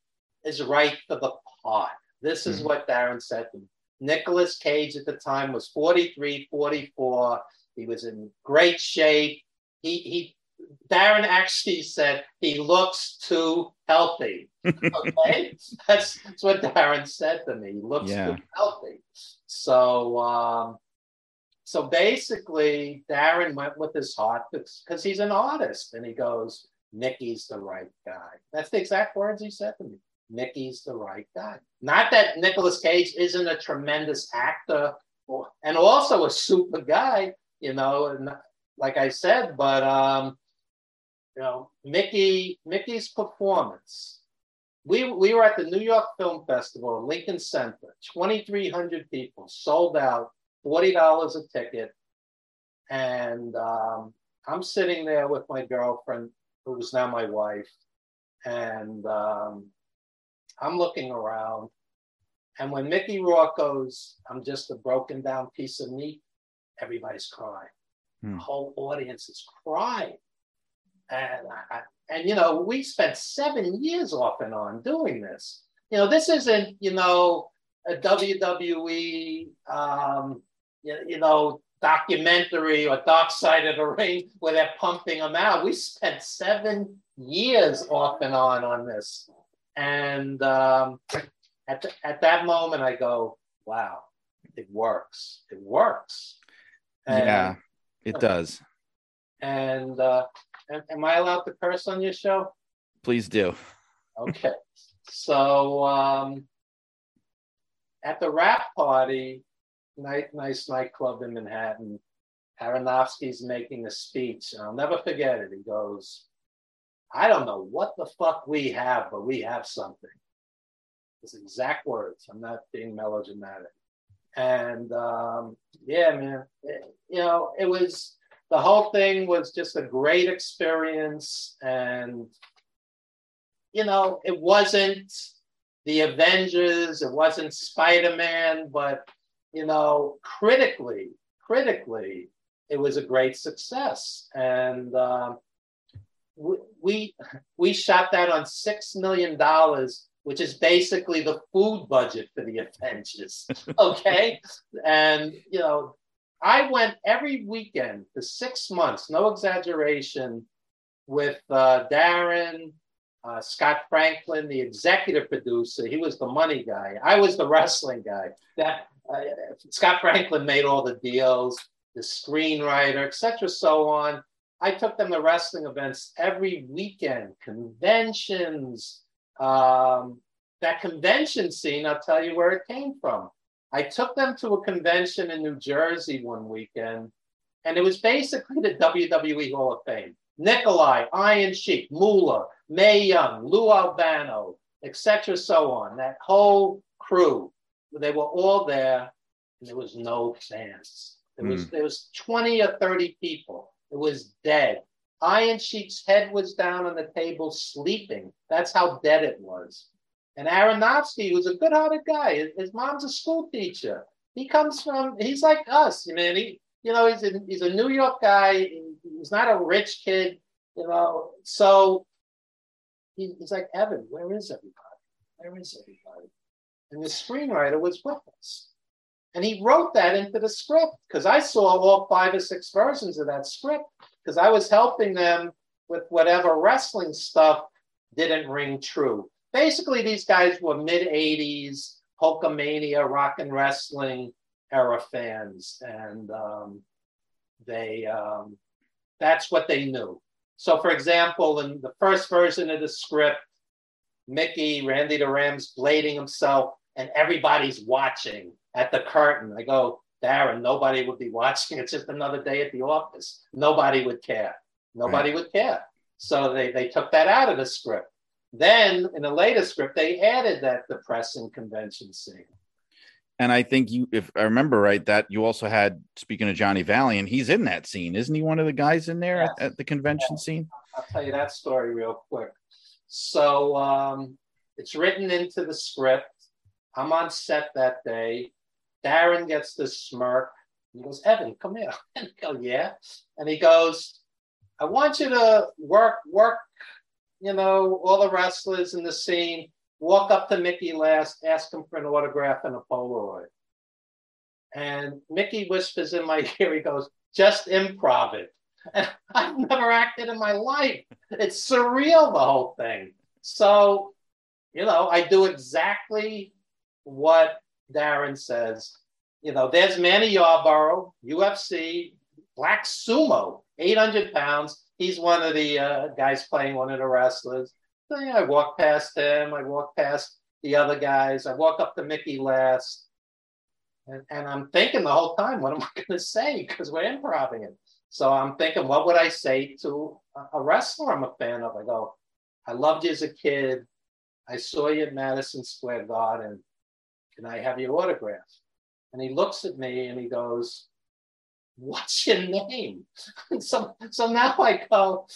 is right for the part. This is mm-hmm. what Darren said to me. Nicolas Cage at the time was 43, 44. He was in great shape. He he Darren actually said he looks too healthy. Okay, that's, that's what Darren said to me. He looks yeah. too healthy. So, um, so basically, Darren went with his heart because he's an artist, and he goes, "Nicky's the right guy." That's the exact words he said to me. Mickey's the right guy. Not that Nicolas Cage isn't a tremendous actor or, and also a super guy, you know, and like I said, but um, you know, Mickey Mickey's performance. We we were at the New York Film Festival, Lincoln Center, 2,300 people, sold out, forty dollars a ticket, and um, I'm sitting there with my girlfriend, who is now my wife, and um, I'm looking around, and when Mickey Rourke goes, "I'm just a broken down piece of meat," everybody's crying. Hmm. The whole audience is crying. And, and you know, we spent seven years off and on doing this. You know, this isn't, you know, a WWE, um, you, you know, documentary or Dark Side of the Ring where they're pumping them out. We spent seven years off and on on this. And um, at, the, at that moment, I go, wow, it works. It works. And, yeah, it does. And uh, Am I allowed to curse on your show? Please do. Okay. so um, at the wrap party, night, nice nightclub in Manhattan, Aronofsky's making a speech. And I'll never forget it. He goes, I don't know what the fuck we have, but we have something. His exact words. I'm not being melodramatic. And um, yeah, man, it, you know, it was the whole thing was just a great experience. And, you know, it wasn't the Avengers, it wasn't Spider Man, but, you know, critically, critically, it was a great success. And uh, we, we shot that on $6 million which is basically the food budget for the Avengers. Okay. and, you know, I went every weekend for six months, no exaggeration, with uh, Darren, uh, Scott Franklin, the executive producer. He was the money guy. I was the wrestling guy. That uh, Scott Franklin made all the deals, the screenwriter, etc., so on. I took them to wrestling events every weekend, conventions. Um, that convention scene, I'll tell you where it came from. I took them to a convention in New Jersey one weekend, and it was basically the WWE Hall of Fame. Nikolai, Iron Sheik, Moolah, Mae Young, Lou Albano, etc., so on. That whole crew, they were all there, and there was no fans. There was mm. there was 20 or 30 people. It was dead. Iron Sheik's head was down on the table sleeping. That's how dead it was. And Aronofsky was a good-hearted guy. His, his mom's a school teacher. He comes from. He's like us. I mean, he, you know, he's a, he's a New York guy. He's not a rich kid. You know, so he, he's like Evan. Where is everybody? Where is everybody? And the screenwriter was with us. And he wrote that into the script because I saw all five or six versions of that script because I was helping them with whatever wrestling stuff didn't ring true. Basically, these guys were mid 80s, Hulkamania, rock and wrestling era fans. And um, they, um, that's what they knew. So, for example, in the first version of the script, Mickey, Randy the Ram's blading himself, and everybody's watching at the curtain. I go, Darren, nobody would be watching. It's just another day at the office. Nobody would care. Nobody right. would care. So they, they took that out of the script. Then in a later script, they added that depressing convention scene. And I think you, if I remember right, that you also had, speaking of Johnny Valiant, he's in that scene. Isn't he one of the guys in there yes. at, at, the convention yes. scene? I'll tell you that story real quick. So um, it's written into the script. I'm on set that day. Darren gets this smirk. He goes, Evan, come here. And I go, yeah. And he goes, I want you to work, work, you know, all the wrestlers in the scene, walk up to Mickey last, ask him for an autograph and a Polaroid. And Mickey whispers in my ear, he goes, just improv it. And I've never acted in my life. It's surreal, the whole thing. So, you know, I do exactly what Darren says. You know, there's Manny Yarbrough, UFC, black sumo, 800 pounds. He's one of the uh, guys playing one of the wrestlers. So, yeah, I walk past him. I walk past the other guys. I walk up to Mickey last. And, and I'm thinking the whole time, what am I going to say? Because we're improvising it. So I'm thinking, what would I say to a wrestler I'm a fan of? I go, I loved you as a kid. I saw you at Madison Square Garden. Can I have your autograph? And he looks at me and he goes, What's your name? so, so now I go,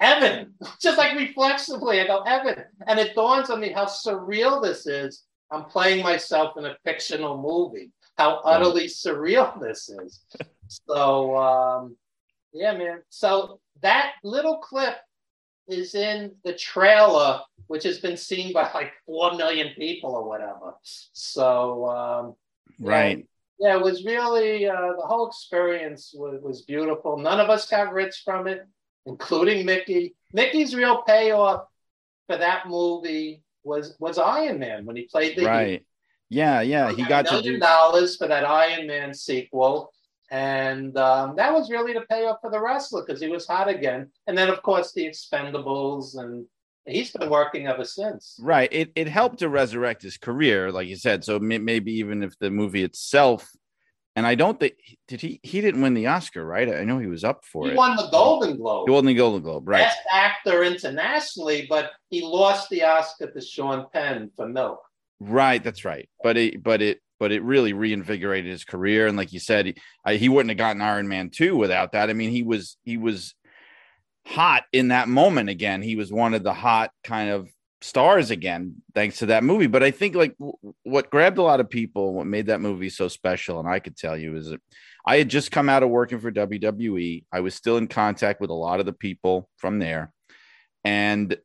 Evan, just like reflexively, I go, Evan. And it dawns on me how surreal this is. I'm playing myself in a fictional movie, how utterly surreal this is. so, um, yeah, man. So that little clip is in the trailer, which has been seen by like 4 million people or whatever. So, um, right. Yeah, it was really, uh, the whole experience was, was beautiful. None of us got rich from it, including Mickey. Mickey's real payoff for that movie was was Iron Man when he played the right. Yeah, yeah, he got to do dollars for that Iron Man sequel, and um, that was really the payoff for the wrestler because he was hot again. And then, of course, the Expendables, and he's been working ever since. Right. It it helped to resurrect his career, like you said. So maybe even if the movie itself, and I don't think did he he didn't win the Oscar, right? I know he was up for he it. He won the Golden Globe. He won the Golden Globe, right? Best actor internationally, but he lost the Oscar to Sean Penn for Milk. Right, that's right. But it, but it, but it really reinvigorated his career. And like you said, he, I, he wouldn't have gotten Iron Man two without that. I mean, he was he was hot in that moment again. He was one of the hot kind of stars again, thanks to that movie. But I think like w- what grabbed a lot of people, what made that movie so special, and I could tell you is that I had just come out of working for WWE. I was still in contact with a lot of the people from there, and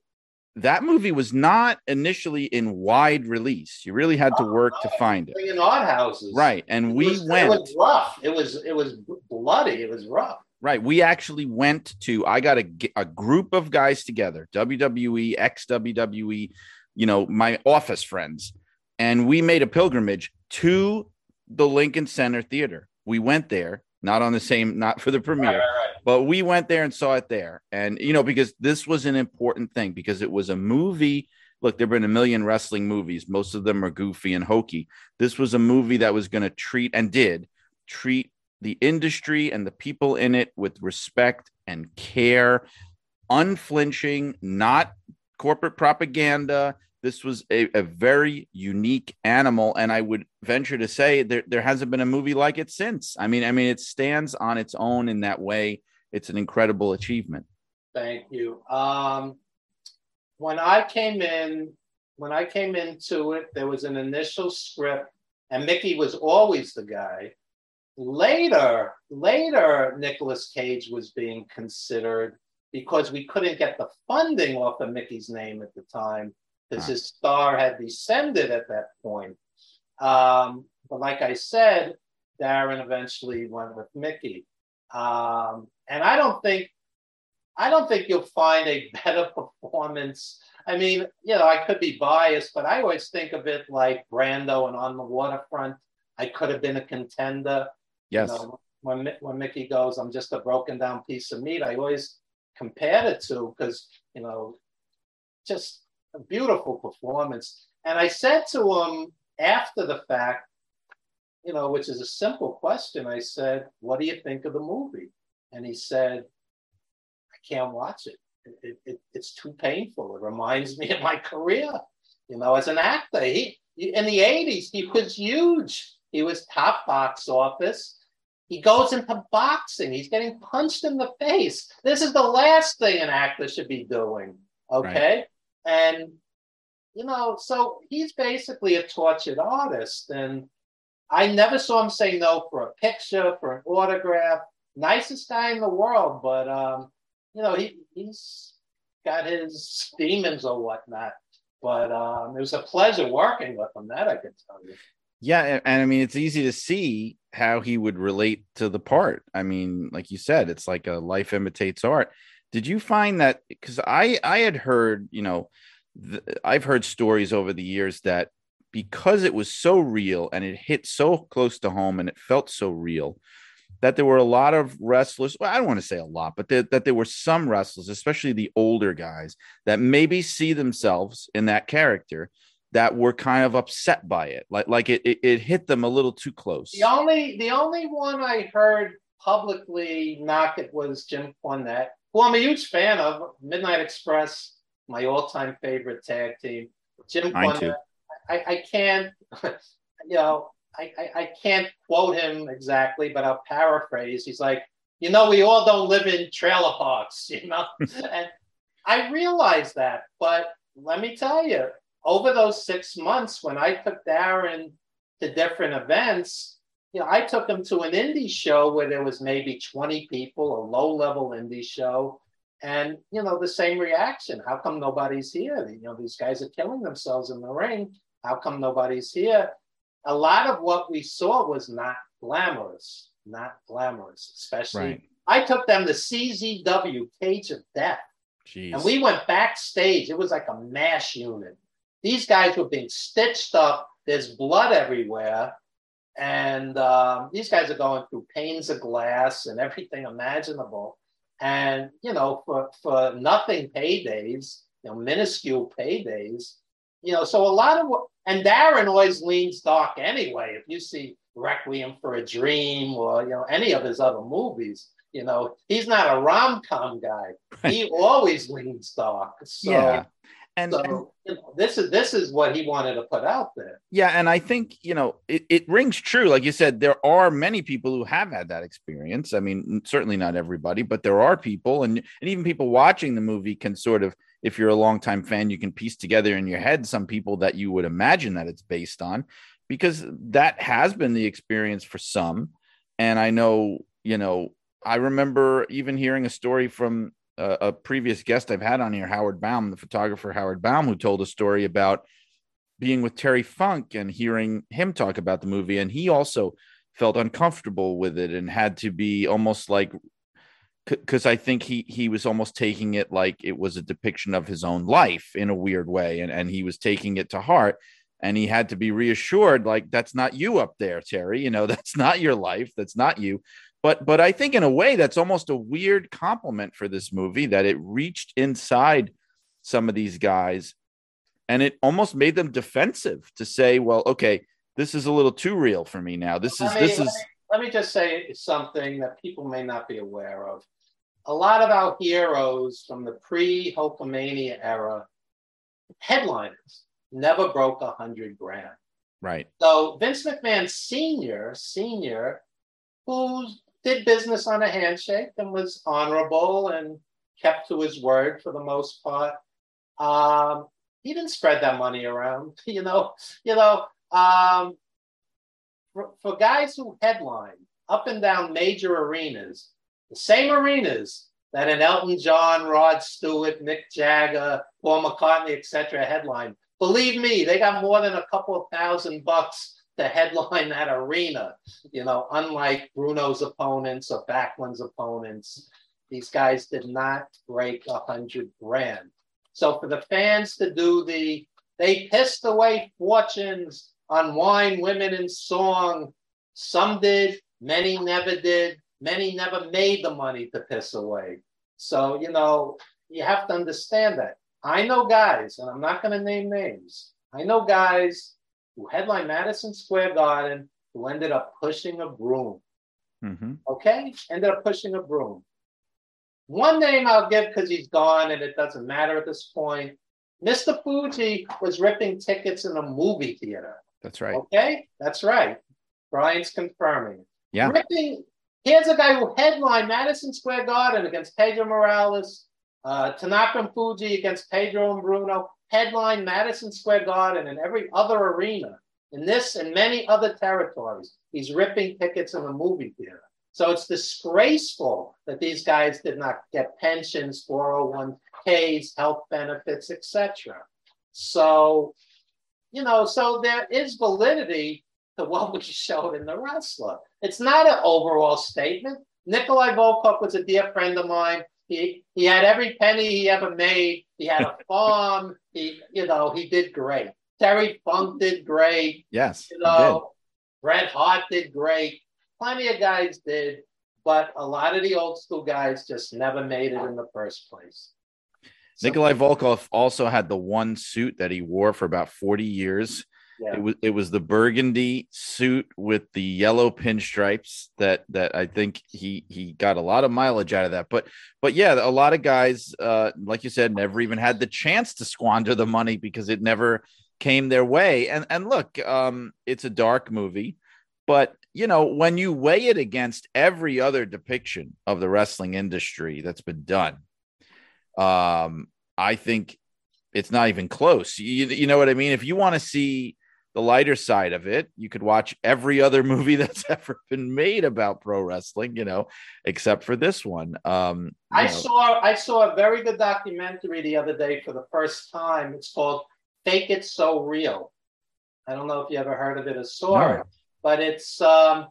that movie was not initially in wide release. You really had to work to find it. In odd houses, right? And we was, went. It was rough. It was it was bloody. It was rough. Right. We actually went to. I got a a group of guys together, WWE, ex WWE, you know, my office friends, and we made a pilgrimage to the Lincoln Center Theater. We went there, not on the same, not for the premiere. Right, right, right but we went there and saw it there. And, you know, because this was an important thing because it was a movie. Look, there have been a million wrestling movies. Most of them are goofy and hokey. This was a movie that was going to treat and did treat the industry and the people in it with respect and care, unflinching, not corporate propaganda. This was a, a very unique animal, and I would venture to say there, there hasn't been a movie like it since. I mean, I mean, it stands on its own in that way it's an incredible achievement. Thank you. Um, when I came in, when I came into it, there was an initial script, and Mickey was always the guy. Later, later, Nicolas Cage was being considered because we couldn't get the funding off of Mickey's name at the time because his star had descended at that point. Um, but like I said, Darren eventually went with Mickey. Um, and I don't think I don't think you'll find a better performance. I mean, you know, I could be biased, but I always think of it like Brando and On the Waterfront. I could have been a contender. Yes. You know, when when Mickey goes, I'm just a broken down piece of meat. I always compared it to because you know, just a beautiful performance. And I said to him after the fact, you know, which is a simple question. I said, "What do you think of the movie?" And he said, "I can't watch it. It, it. It's too painful. It reminds me of my career, you know, as an actor. He in the '80s, he was huge. He was top box office. He goes into boxing. He's getting punched in the face. This is the last thing an actor should be doing. Okay. Right. And, you know, so he's basically a tortured artist. And I never saw him say no for a picture, for an autograph. Nicest guy in the world. But, um, you know, he, he's got his demons or whatnot. But um, it was a pleasure working with him, that I can tell you. Yeah, and I mean it's easy to see how he would relate to the part. I mean, like you said, it's like a life imitates art. Did you find that because I I had heard, you know, th- I've heard stories over the years that because it was so real and it hit so close to home and it felt so real that there were a lot of wrestlers. Well, I don't want to say a lot, but that, that there were some wrestlers, especially the older guys, that maybe see themselves in that character that were kind of upset by it. Like like it, it, it hit them a little too close. The only the only one i heard publicly knock it was jim cornette who i'm a huge fan of. Midnight express my all-time favorite tag team. Jim Mine cornette I, I can't you know I, I, I can't quote him exactly but i'll paraphrase. He's like you know we all don't live in trailer parks you know? And i realize that but let me tell you over those six months, when I took Darren to different events, you know, I took him to an indie show where there was maybe 20 people, a low level indie show. And, you know, the same reaction. How come nobody's here? You know, these guys are killing themselves in the ring. How come nobody's here? A lot of what we saw was not glamorous, not glamorous, especially. Right. I took them to CZW, Cage of Death. Jeez. And we went backstage. It was like a mash unit. These guys were being stitched up. There's blood everywhere. And um, these guys are going through panes of glass and everything imaginable. And, you know, for, for nothing paydays, you know, minuscule paydays, you know, so a lot of what, and Darren always leans dark anyway. If you see Requiem for a Dream or, you know, any of his other movies, you know, he's not a rom com guy. He always leans dark. So, yeah. And, so, and you know, this is this is what he wanted to put out there. yeah, and I think you know it, it rings true. Like you said, there are many people who have had that experience. I mean, certainly not everybody, but there are people, and and even people watching the movie can sort of, if you're a longtime fan, you can piece together in your head some people that you would imagine that it's based on, because that has been the experience for some. And I know, you know, I remember even hearing a story from a, a previous guest I've had on here, Howard Baum, the photographer Howard Baum, who told a story about being with Terry Funk and hearing him talk about the movie. And he also felt uncomfortable with it and had to be almost like because I think he he was almost taking it like it was a depiction of his own life in a weird way, and and he was taking it to heart, and he had to be reassured like that's not you up there, Terry. You know that's not your life, that's not you. But but I think in a way that's almost a weird compliment for this movie that it reached inside some of these guys, and it almost made them defensive to say, well, okay, this is a little too real for me now. This is Let me- this let is me- Let me just say something that people may not be aware of. A lot of our heroes from the pre-Hulkamania era, headliners, never broke a hundred grand. right. So Vince McMahon Senior, Senior, who's did business on a handshake and was honorable and kept to his word for the most part. Um, he didn't spread that money around, you know. You know, um, for, for guys who headline up and down major arenas, the same arenas that an Elton John, Rod Stewart, Mick Jagger, Paul McCartney, etc. headline. Believe me, they got more than a couple of thousand bucks to headline that arena. You know, unlike Bruno's opponents or Backlund's opponents, these guys did not break a hundred grand. So for the fans to do the, they pissed away fortunes on wine, women, and song. Some did, many never did. Many never made the money to piss away. So, you know, you have to understand that. I know guys, and I'm not going to name names. I know guys who headline Madison Square Garden who ended up pushing a broom. Mm-hmm. Okay? Ended up pushing a broom. One name I'll give because he's gone and it doesn't matter at this point. Mr. Fuji was ripping tickets in a movie theater. That's right. Okay? That's right. Brian's confirming. Yeah. Ripping, here's a guy who headlined Madison Square Garden against Pedro Morales, uh, Tanaka and Fuji against Pedro and Bruno, headline Madison Square Garden and every other arena in this and many other territories. He's ripping tickets in a movie theater. So it's disgraceful that these guys did not get pensions, 401ks, health benefits, etc. So, you know, so there is validity to what we showed in the wrestler. It's not an overall statement. Nikolai Volkov was a dear friend of mine. He he had every penny he ever made. He had a farm. He, you know, he did great. Terry Funk did great. Yes. You know, Bret Hart did great. Plenty of guys did, but a lot of the old school guys just never made it in the first place. Nikolai Volkov also had the one suit that he wore for about 40 years. Yeah. It was it was the burgundy suit with the yellow pinstripes that that I think he he got a lot of mileage out of that. But but yeah, a lot of guys, uh, like you said, never even had the chance to squander the money because it never came their way. And and look, um, it's a dark movie, but you know when you weigh it against every other depiction of the wrestling industry that's been done, um, I think it's not even close. You, you know what I mean? If you want to see the lighter side of it, you could watch every other movie that's ever been made about pro wrestling, you know, except for this one. Um, I know, saw I saw a very good documentary the other day for the first time. It's called Fake It So Real. I don't know if you ever heard of it or saw No. it, but it's um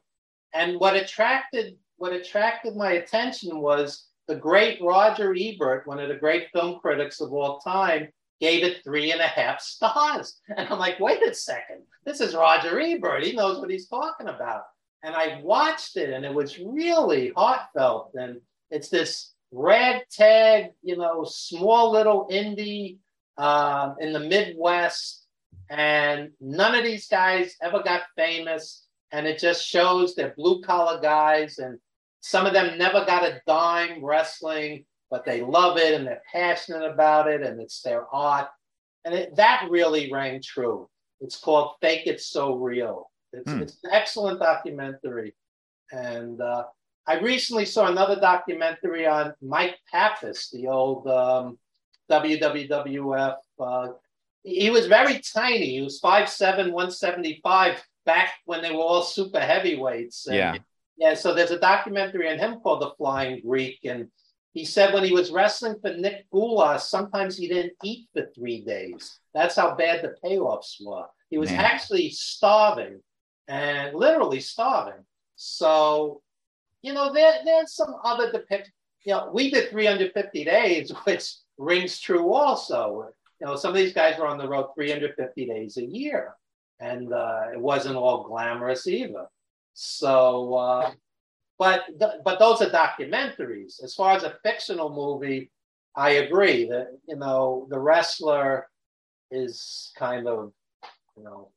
and what attracted what attracted my attention was the great Roger Ebert, one of the great film critics of all time, gave it three and a half stars. And I'm like, wait a second, this is Roger Ebert. He knows what he's talking about. And I watched it and it was really heartfelt. And it's this ragtag, you know, small little indie um, in the Midwest. And none of these guys ever got famous. And it just shows they're blue collar guys. And some of them never got a dime wrestling, but they love it and they're passionate about it and it's their art. And it, that really rang true. It's called Fake It So Real. It's, Hmm. it's an excellent documentary. And uh, I recently saw another documentary on Mike Pappas, the old um, WWF. Uh, he he was very tiny. He was 5'7, 175 back when they were all super heavyweights. And, Yeah. Yeah, so there's a documentary on him called The Flying Greek. And he said when he was wrestling for Nick Goulas, sometimes he didn't eat for three days. That's how bad the payoffs were. He was Man. actually starving and literally starving. So, you know, there, there's some other depict. You know, we did 350 days, which rings true also. You know, some of these guys were on the road 350 days a year, and uh, it wasn't all glamorous either. So, uh, but th- but those are documentaries. As far as a fictional movie, I agree that you know the wrestler is kind of you know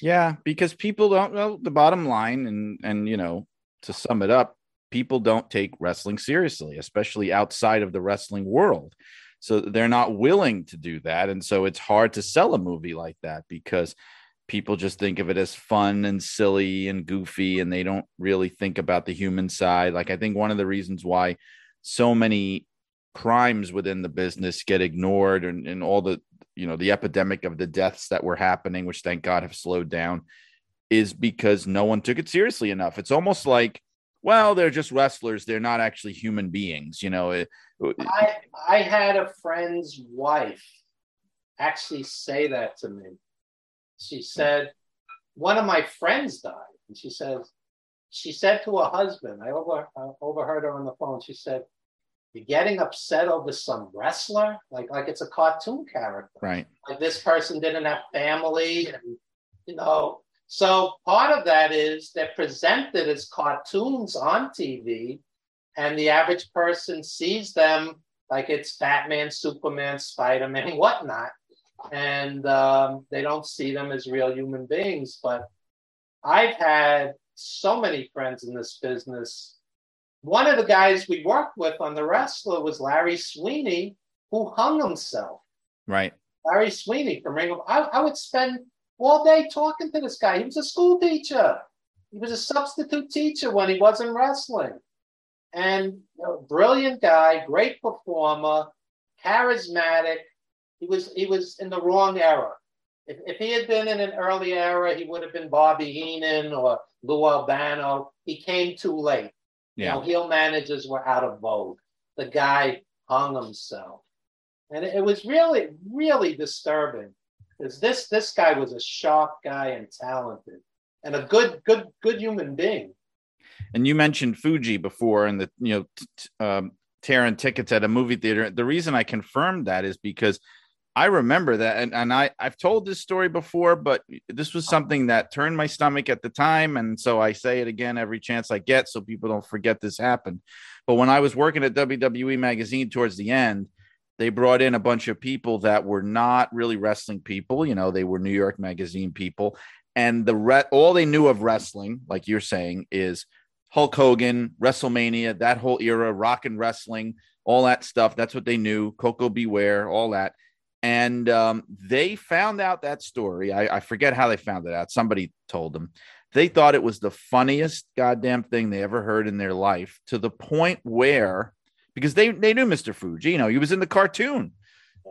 Yeah, because people don't know the bottom line, and and you know, to sum it up, people don't take wrestling seriously, especially outside of the wrestling world. So they're not willing to do that, and so it's hard to sell a movie like that because people just think of it as fun and silly and goofy and they don't really think about the human side. Like i think one of the reasons why so many crimes within the business get ignored and, and all the you know the epidemic of the deaths that were happening which thank god have slowed down is because no one took it seriously enough. It's almost like well they're just wrestlers. They're not actually human beings you know I I had a friend's wife actually say that to me. She said, one of my friends died, and she says, she said to her husband, I over overheard her on the phone. She said, "You're getting upset over some wrestler, like like it's a cartoon character, right like this person didn't have family, and you know." So part of that is they're presented as cartoons on TV, and the average person sees them like it's Batman, Superman, Spider Man, whatnot, and um, they don't see them as real human beings. But I've had so many friends in this business. One of the guys we worked with on the wrestler was Larry Sweeney, who hung himself. right Larry Sweeney from Ring of I, I would spend all day talking to this guy. He was a school teacher. He was a substitute teacher when he wasn't wrestling. And you know, brilliant guy, great performer, charismatic. He was he was in the wrong era. If, if he had been in an early era, he would have been Bobby Heenan or Lou Albano. He came too late. You yeah know, heel managers were out of vogue. The guy hung himself. And it, it was really, really disturbing because this this guy was a sharp guy and talented and a good, good, good human being. and you mentioned fuji before and the you know t- um, tearing tickets at a movie theater the reason i confirmed that is because i remember that and, and i i've told this story before but this was something that turned my stomach at the time and so i say it again every chance i get so people don't forget this happened but when i was working at wwe magazine towards the end they brought in a bunch of people that were not really wrestling people you know they were new york magazine people and the re- all they knew of wrestling like you're saying is Hulk Hogan, WrestleMania, that whole era, rock and wrestling, all that stuff. That's what they knew. Koko B. Ware, all that. And um, they found out that story. I, I forget how they found it out. Somebody told them. They thought it was the funniest goddamn thing they ever heard in their life to the point where, because they, they knew Mr. Fuji, you know, he was in the cartoon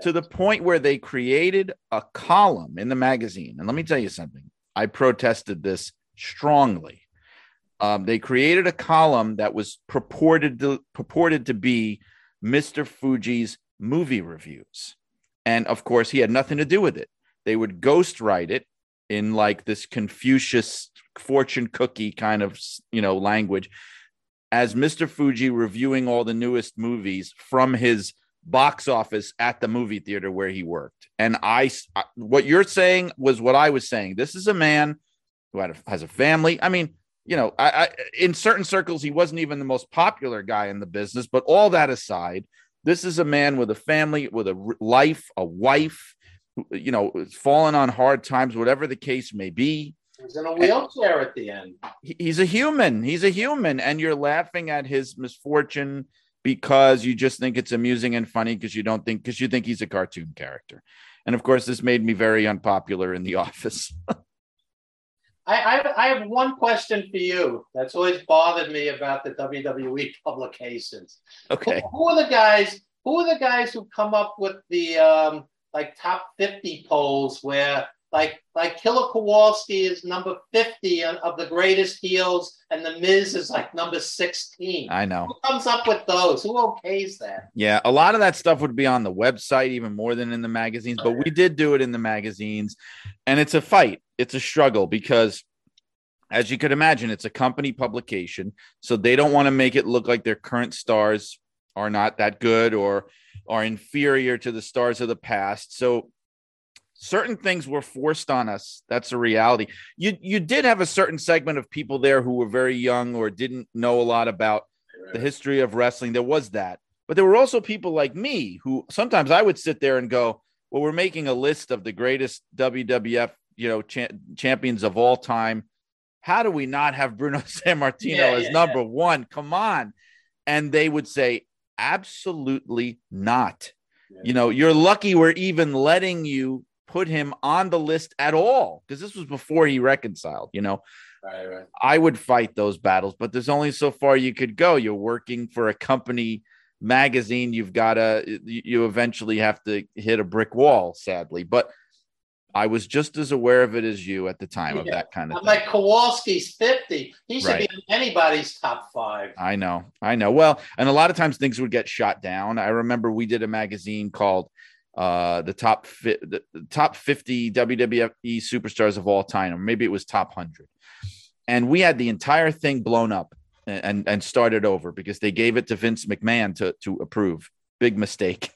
to the point where they created a column in the magazine. And let me tell you something I protested this strongly. Um, they created a column that was purported to, purported to be Mr. Fuji's movie reviews. And of course, he had nothing to do with it. They would ghostwrite it in like this Confucius fortune cookie kind of, you know, language as Mr. Fuji reviewing all the newest movies from his box office at the movie theater where he worked. And I, what you're saying was what I was saying. This is a man who a, has a family. I mean, you know, I, I, in certain circles, he wasn't even the most popular guy in the business. But all that aside, this is a man with a family, with a life, a wife, you know, fallen on hard times, whatever the case may be. He was in a wheelchair at the end. He's a human. He's a human, and you're laughing at his misfortune because you just think it's amusing and funny because you don't think because you think he's a cartoon character. And of course, this made me very unpopular in the office. I, I, I have one question for you that's always bothered me about the WWE publications. okay. Who, who are the guys? Who are the guys who come up with the um, like top fifty polls where like like Killer Kowalski is number fifty of of the greatest heels, and the Miz is like number sixteen. I know. Who comes up with those? Who okays that? Yeah, a lot of that stuff would be on the website even more than in the magazines, but we did do it in the magazines. And it's a fight, it's a struggle because as you could imagine, it's a company publication, so they don't want to make it look like their current stars are not that good or are inferior to the stars of the past. So certain things were forced on us. That's a reality. You you did have a certain segment of people there who were very young or didn't know a lot about the history of wrestling. There was that. But there were also people like me who sometimes I would sit there and go, "Well, we're making a list of the greatest WWF, you know, cha- champions of all time. How do we not have Bruno Sammartino Yeah, as yeah, number 1? Come on." And they would say, "Absolutely not." You know, you're lucky we're even letting you put him on the list at all because this was before he reconciled. You know, Right, right. I would fight those battles, but there's only so far you could go. You're working for a company magazine. You've got to, you eventually have to hit a brick wall, sadly. But I was just as aware of it as you at the time of that kind of I'm thing. like Kowalski's 50. He should Right. be in anybody's top five. I know, I know. Well, and a lot of times things would get shot down. I remember we did a magazine called uh the top fi- the, the top 50 WWE superstars of all time, or maybe it was top 100. And we had the entire thing blown up and and, and started over because they gave it to Vince McMahon to to approve. Big mistake.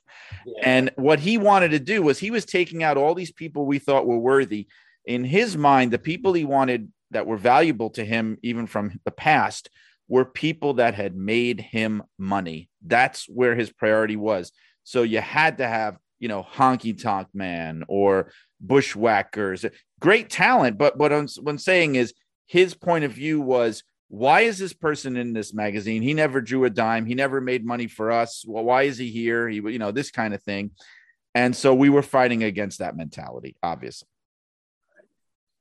Yeah. And what he wanted to do was he was taking out all these people we thought were worthy. In his mind, the people he wanted that were valuable to him, even from the past, were people that had made him money. That's where his priority was. So you had to have, you know, Honky Tonk Man or Bushwhackers, great talent. But what I'm, what I'm saying is his point of view was why is this person in this magazine? He never drew a dime. He never made money for us. Well, why is he here? He, you know, this kind of thing. And so we were fighting against that mentality, obviously.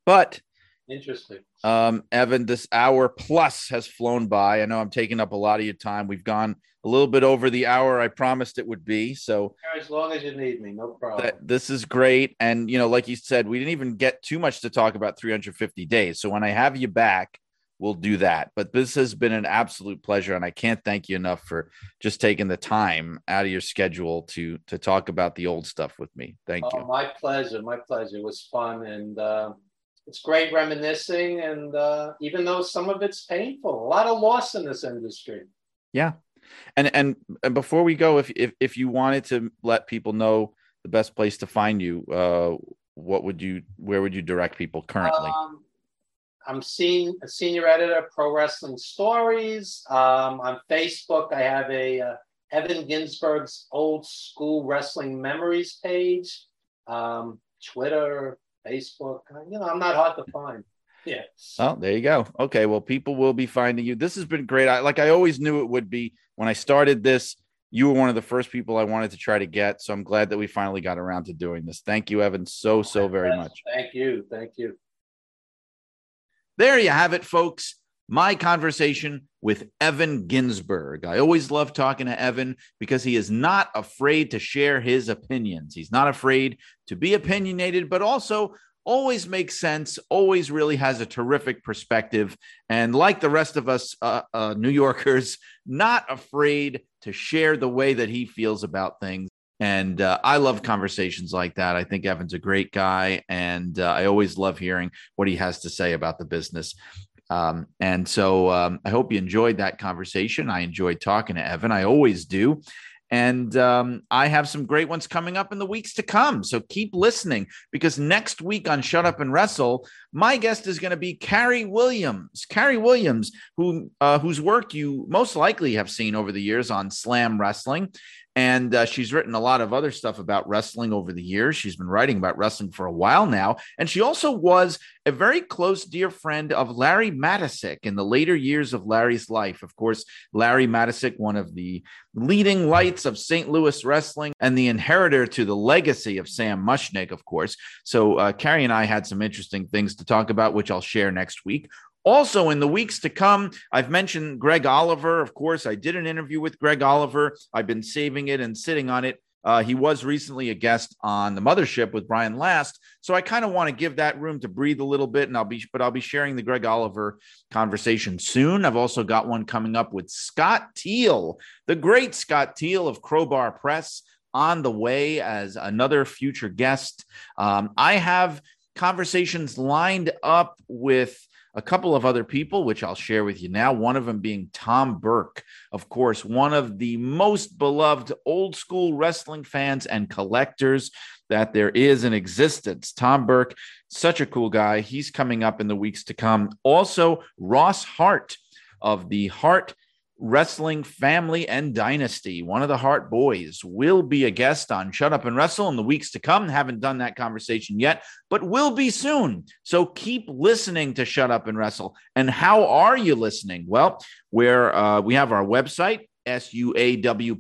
But Interesting. um, Evan, this hour plus has flown by. I know I'm taking up a lot of your time. We've gone a little bit over the hour I promised it would be. So As long as you need me, no problem. that, this is great. And, you know, like you said, we didn't even get too much to talk about 350 days. So when I have you back, we'll do that. But this has been an absolute pleasure. And I can't thank you enough for just taking the time out of your schedule to to talk about the old stuff with me. Thank Oh, you. my pleasure. My pleasure. It was fun. And uh, it's great reminiscing. And uh, even though some of it's painful, a lot of loss in this industry. Yeah, and and and before we go, if if if you wanted to let people know the best place to find you, uh, what would you where would you direct people currently? Um, I'm seeing a senior editor, of Pro Wrestling Stories. Um, on Facebook, I have a uh, Evan Ginzburg's Old School Wrestling Memories page. Um, Twitter, Facebook. Uh, you know, I'm not hard to find. Yeah. Oh, there you go. Okay, well, people will be finding you. This has been great. I like I always knew it would be when I started this. You were one of the first people I wanted to try to get, so I'm glad that we finally got around to doing this. Thank you, Evan, so so very much. Thank you. Thank you. There you have it, folks. My conversation with Evan Ginzburg. I always love talking to Evan because he is not afraid to share his opinions. He's not afraid to be opinionated, but also always makes sense, always really has a terrific perspective. And like the rest of us uh, uh, New Yorkers, not afraid to share the way that he feels about things. And uh, I love conversations like that. I think Evan's a great guy. And uh, I always love hearing what he has to say about the business. Um, and so um, I hope you enjoyed that conversation. I enjoyed talking to Evan. I always do. And um, I have some great ones coming up in the weeks to come. So keep listening because next week on Shut Up and Wrestle, my guest is going to be Carrie Williams. Carrie Williams, who uh, whose work you most likely have seen over the years on Slam Wrestling. And uh, she's written a lot of other stuff about wrestling over the years. She's been writing about wrestling for a while now. And she also was a very close, dear friend of Larry Matysik in the later years of Larry's life. Of course, Larry Matysik, one of the leading lights of St. Louis wrestling and the inheritor to the legacy of Sam Muchnick, of course. So, uh, Carrie and I had some interesting things to talk about, which I'll share next week. Also, in the weeks to come, I've mentioned Greg Oliver. Of course, I did an interview with Greg Oliver. I've been saving it and sitting on it. Uh, he was recently a guest on the Mothership with Brian Last, so I kind of want to give that room to breathe a little bit. And I'll be, but I'll be sharing the Greg Oliver conversation soon. I've also got one coming up with Scott Teal, the great Scott Teal of Crowbar Press, on the way as another future guest. Um, I have conversations lined up with a couple of other people, which I'll share with you now. One of them being Tom Burke, of course, one of the most beloved old school wrestling fans and collectors that there is in existence. Tom Burke, such a cool guy. He's coming up in the weeks to come. Also, Ross Hart of the Hart Wrestling Family and Dynasty, one of the Hart boys, will be a guest on Shut Up and Wrestle in the weeks to come. Haven't done that conversation yet, but will be soon. So keep listening to Shut Up and Wrestle. And how are you listening? Well, where uh, we have our website, suawpod.com.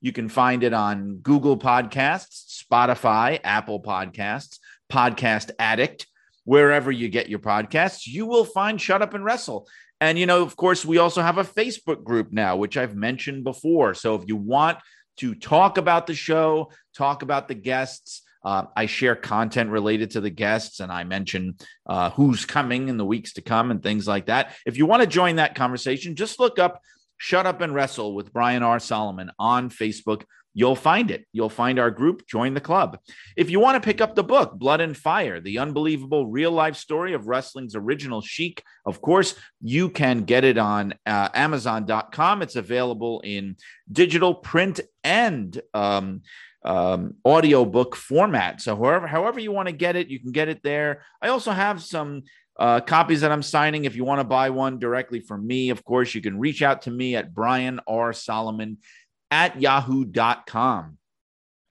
You can find it on Google Podcasts, Spotify, Apple Podcasts, Podcast Addict, wherever you get your podcasts. You will find Shut Up and Wrestle. And, you know, of course, we also have a Facebook group now, which I've mentioned before. So if you want to talk about the show, talk about the guests, uh, I share content related to the guests and I mention uh, who's coming in the weeks to come and things like that. If you want to join that conversation, just look up Shut Up and Wrestle with Brian R. Solomon on Facebook. You'll find it. You'll find our group. Join the club. If you want to pick up the book, Blood and Fire, the unbelievable real life story of wrestling's original Sheik, of course, you can get it on uh, Amazon.com. It's available in digital, print, and um, um, audiobook format. So, however, however you want to get it, you can get it there. I also have some uh, copies that I'm signing. If you want to buy one directly from me, of course, you can reach out to me at Brian R. Solomon at yahoo.com.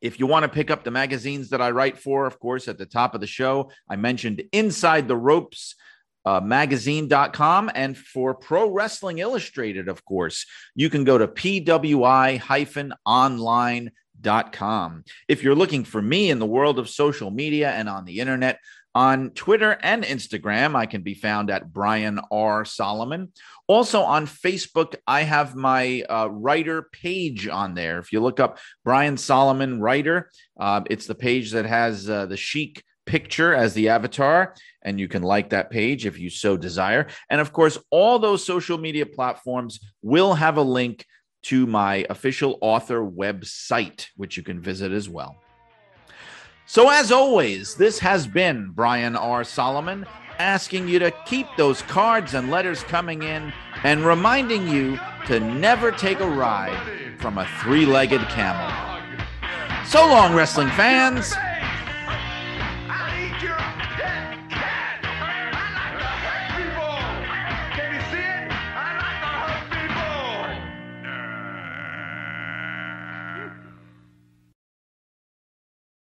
If you want to pick up the magazines that I write for, of course, at the top of the show, I mentioned Inside the Ropes. Uh, magazine.com and for Pro Wrestling Illustrated, of course, you can go to pwi online.com. If you're looking for me in the world of social media and on the internet, on Twitter and Instagram, I can be found at Brian R. Solomon. Also on Facebook, I have my uh, writer page on there. If you look up Brian Solomon Writer, uh, it's the page that has uh, the Sheik picture as the avatar, and you can like that page if you so desire. And of course, all those social media platforms will have a link to my official author website, which you can visit as well. So, as always, this has been Brian R. Solomon asking you to keep those cards and letters coming in and reminding you to never take a ride from a three legged camel. So long, wrestling fans.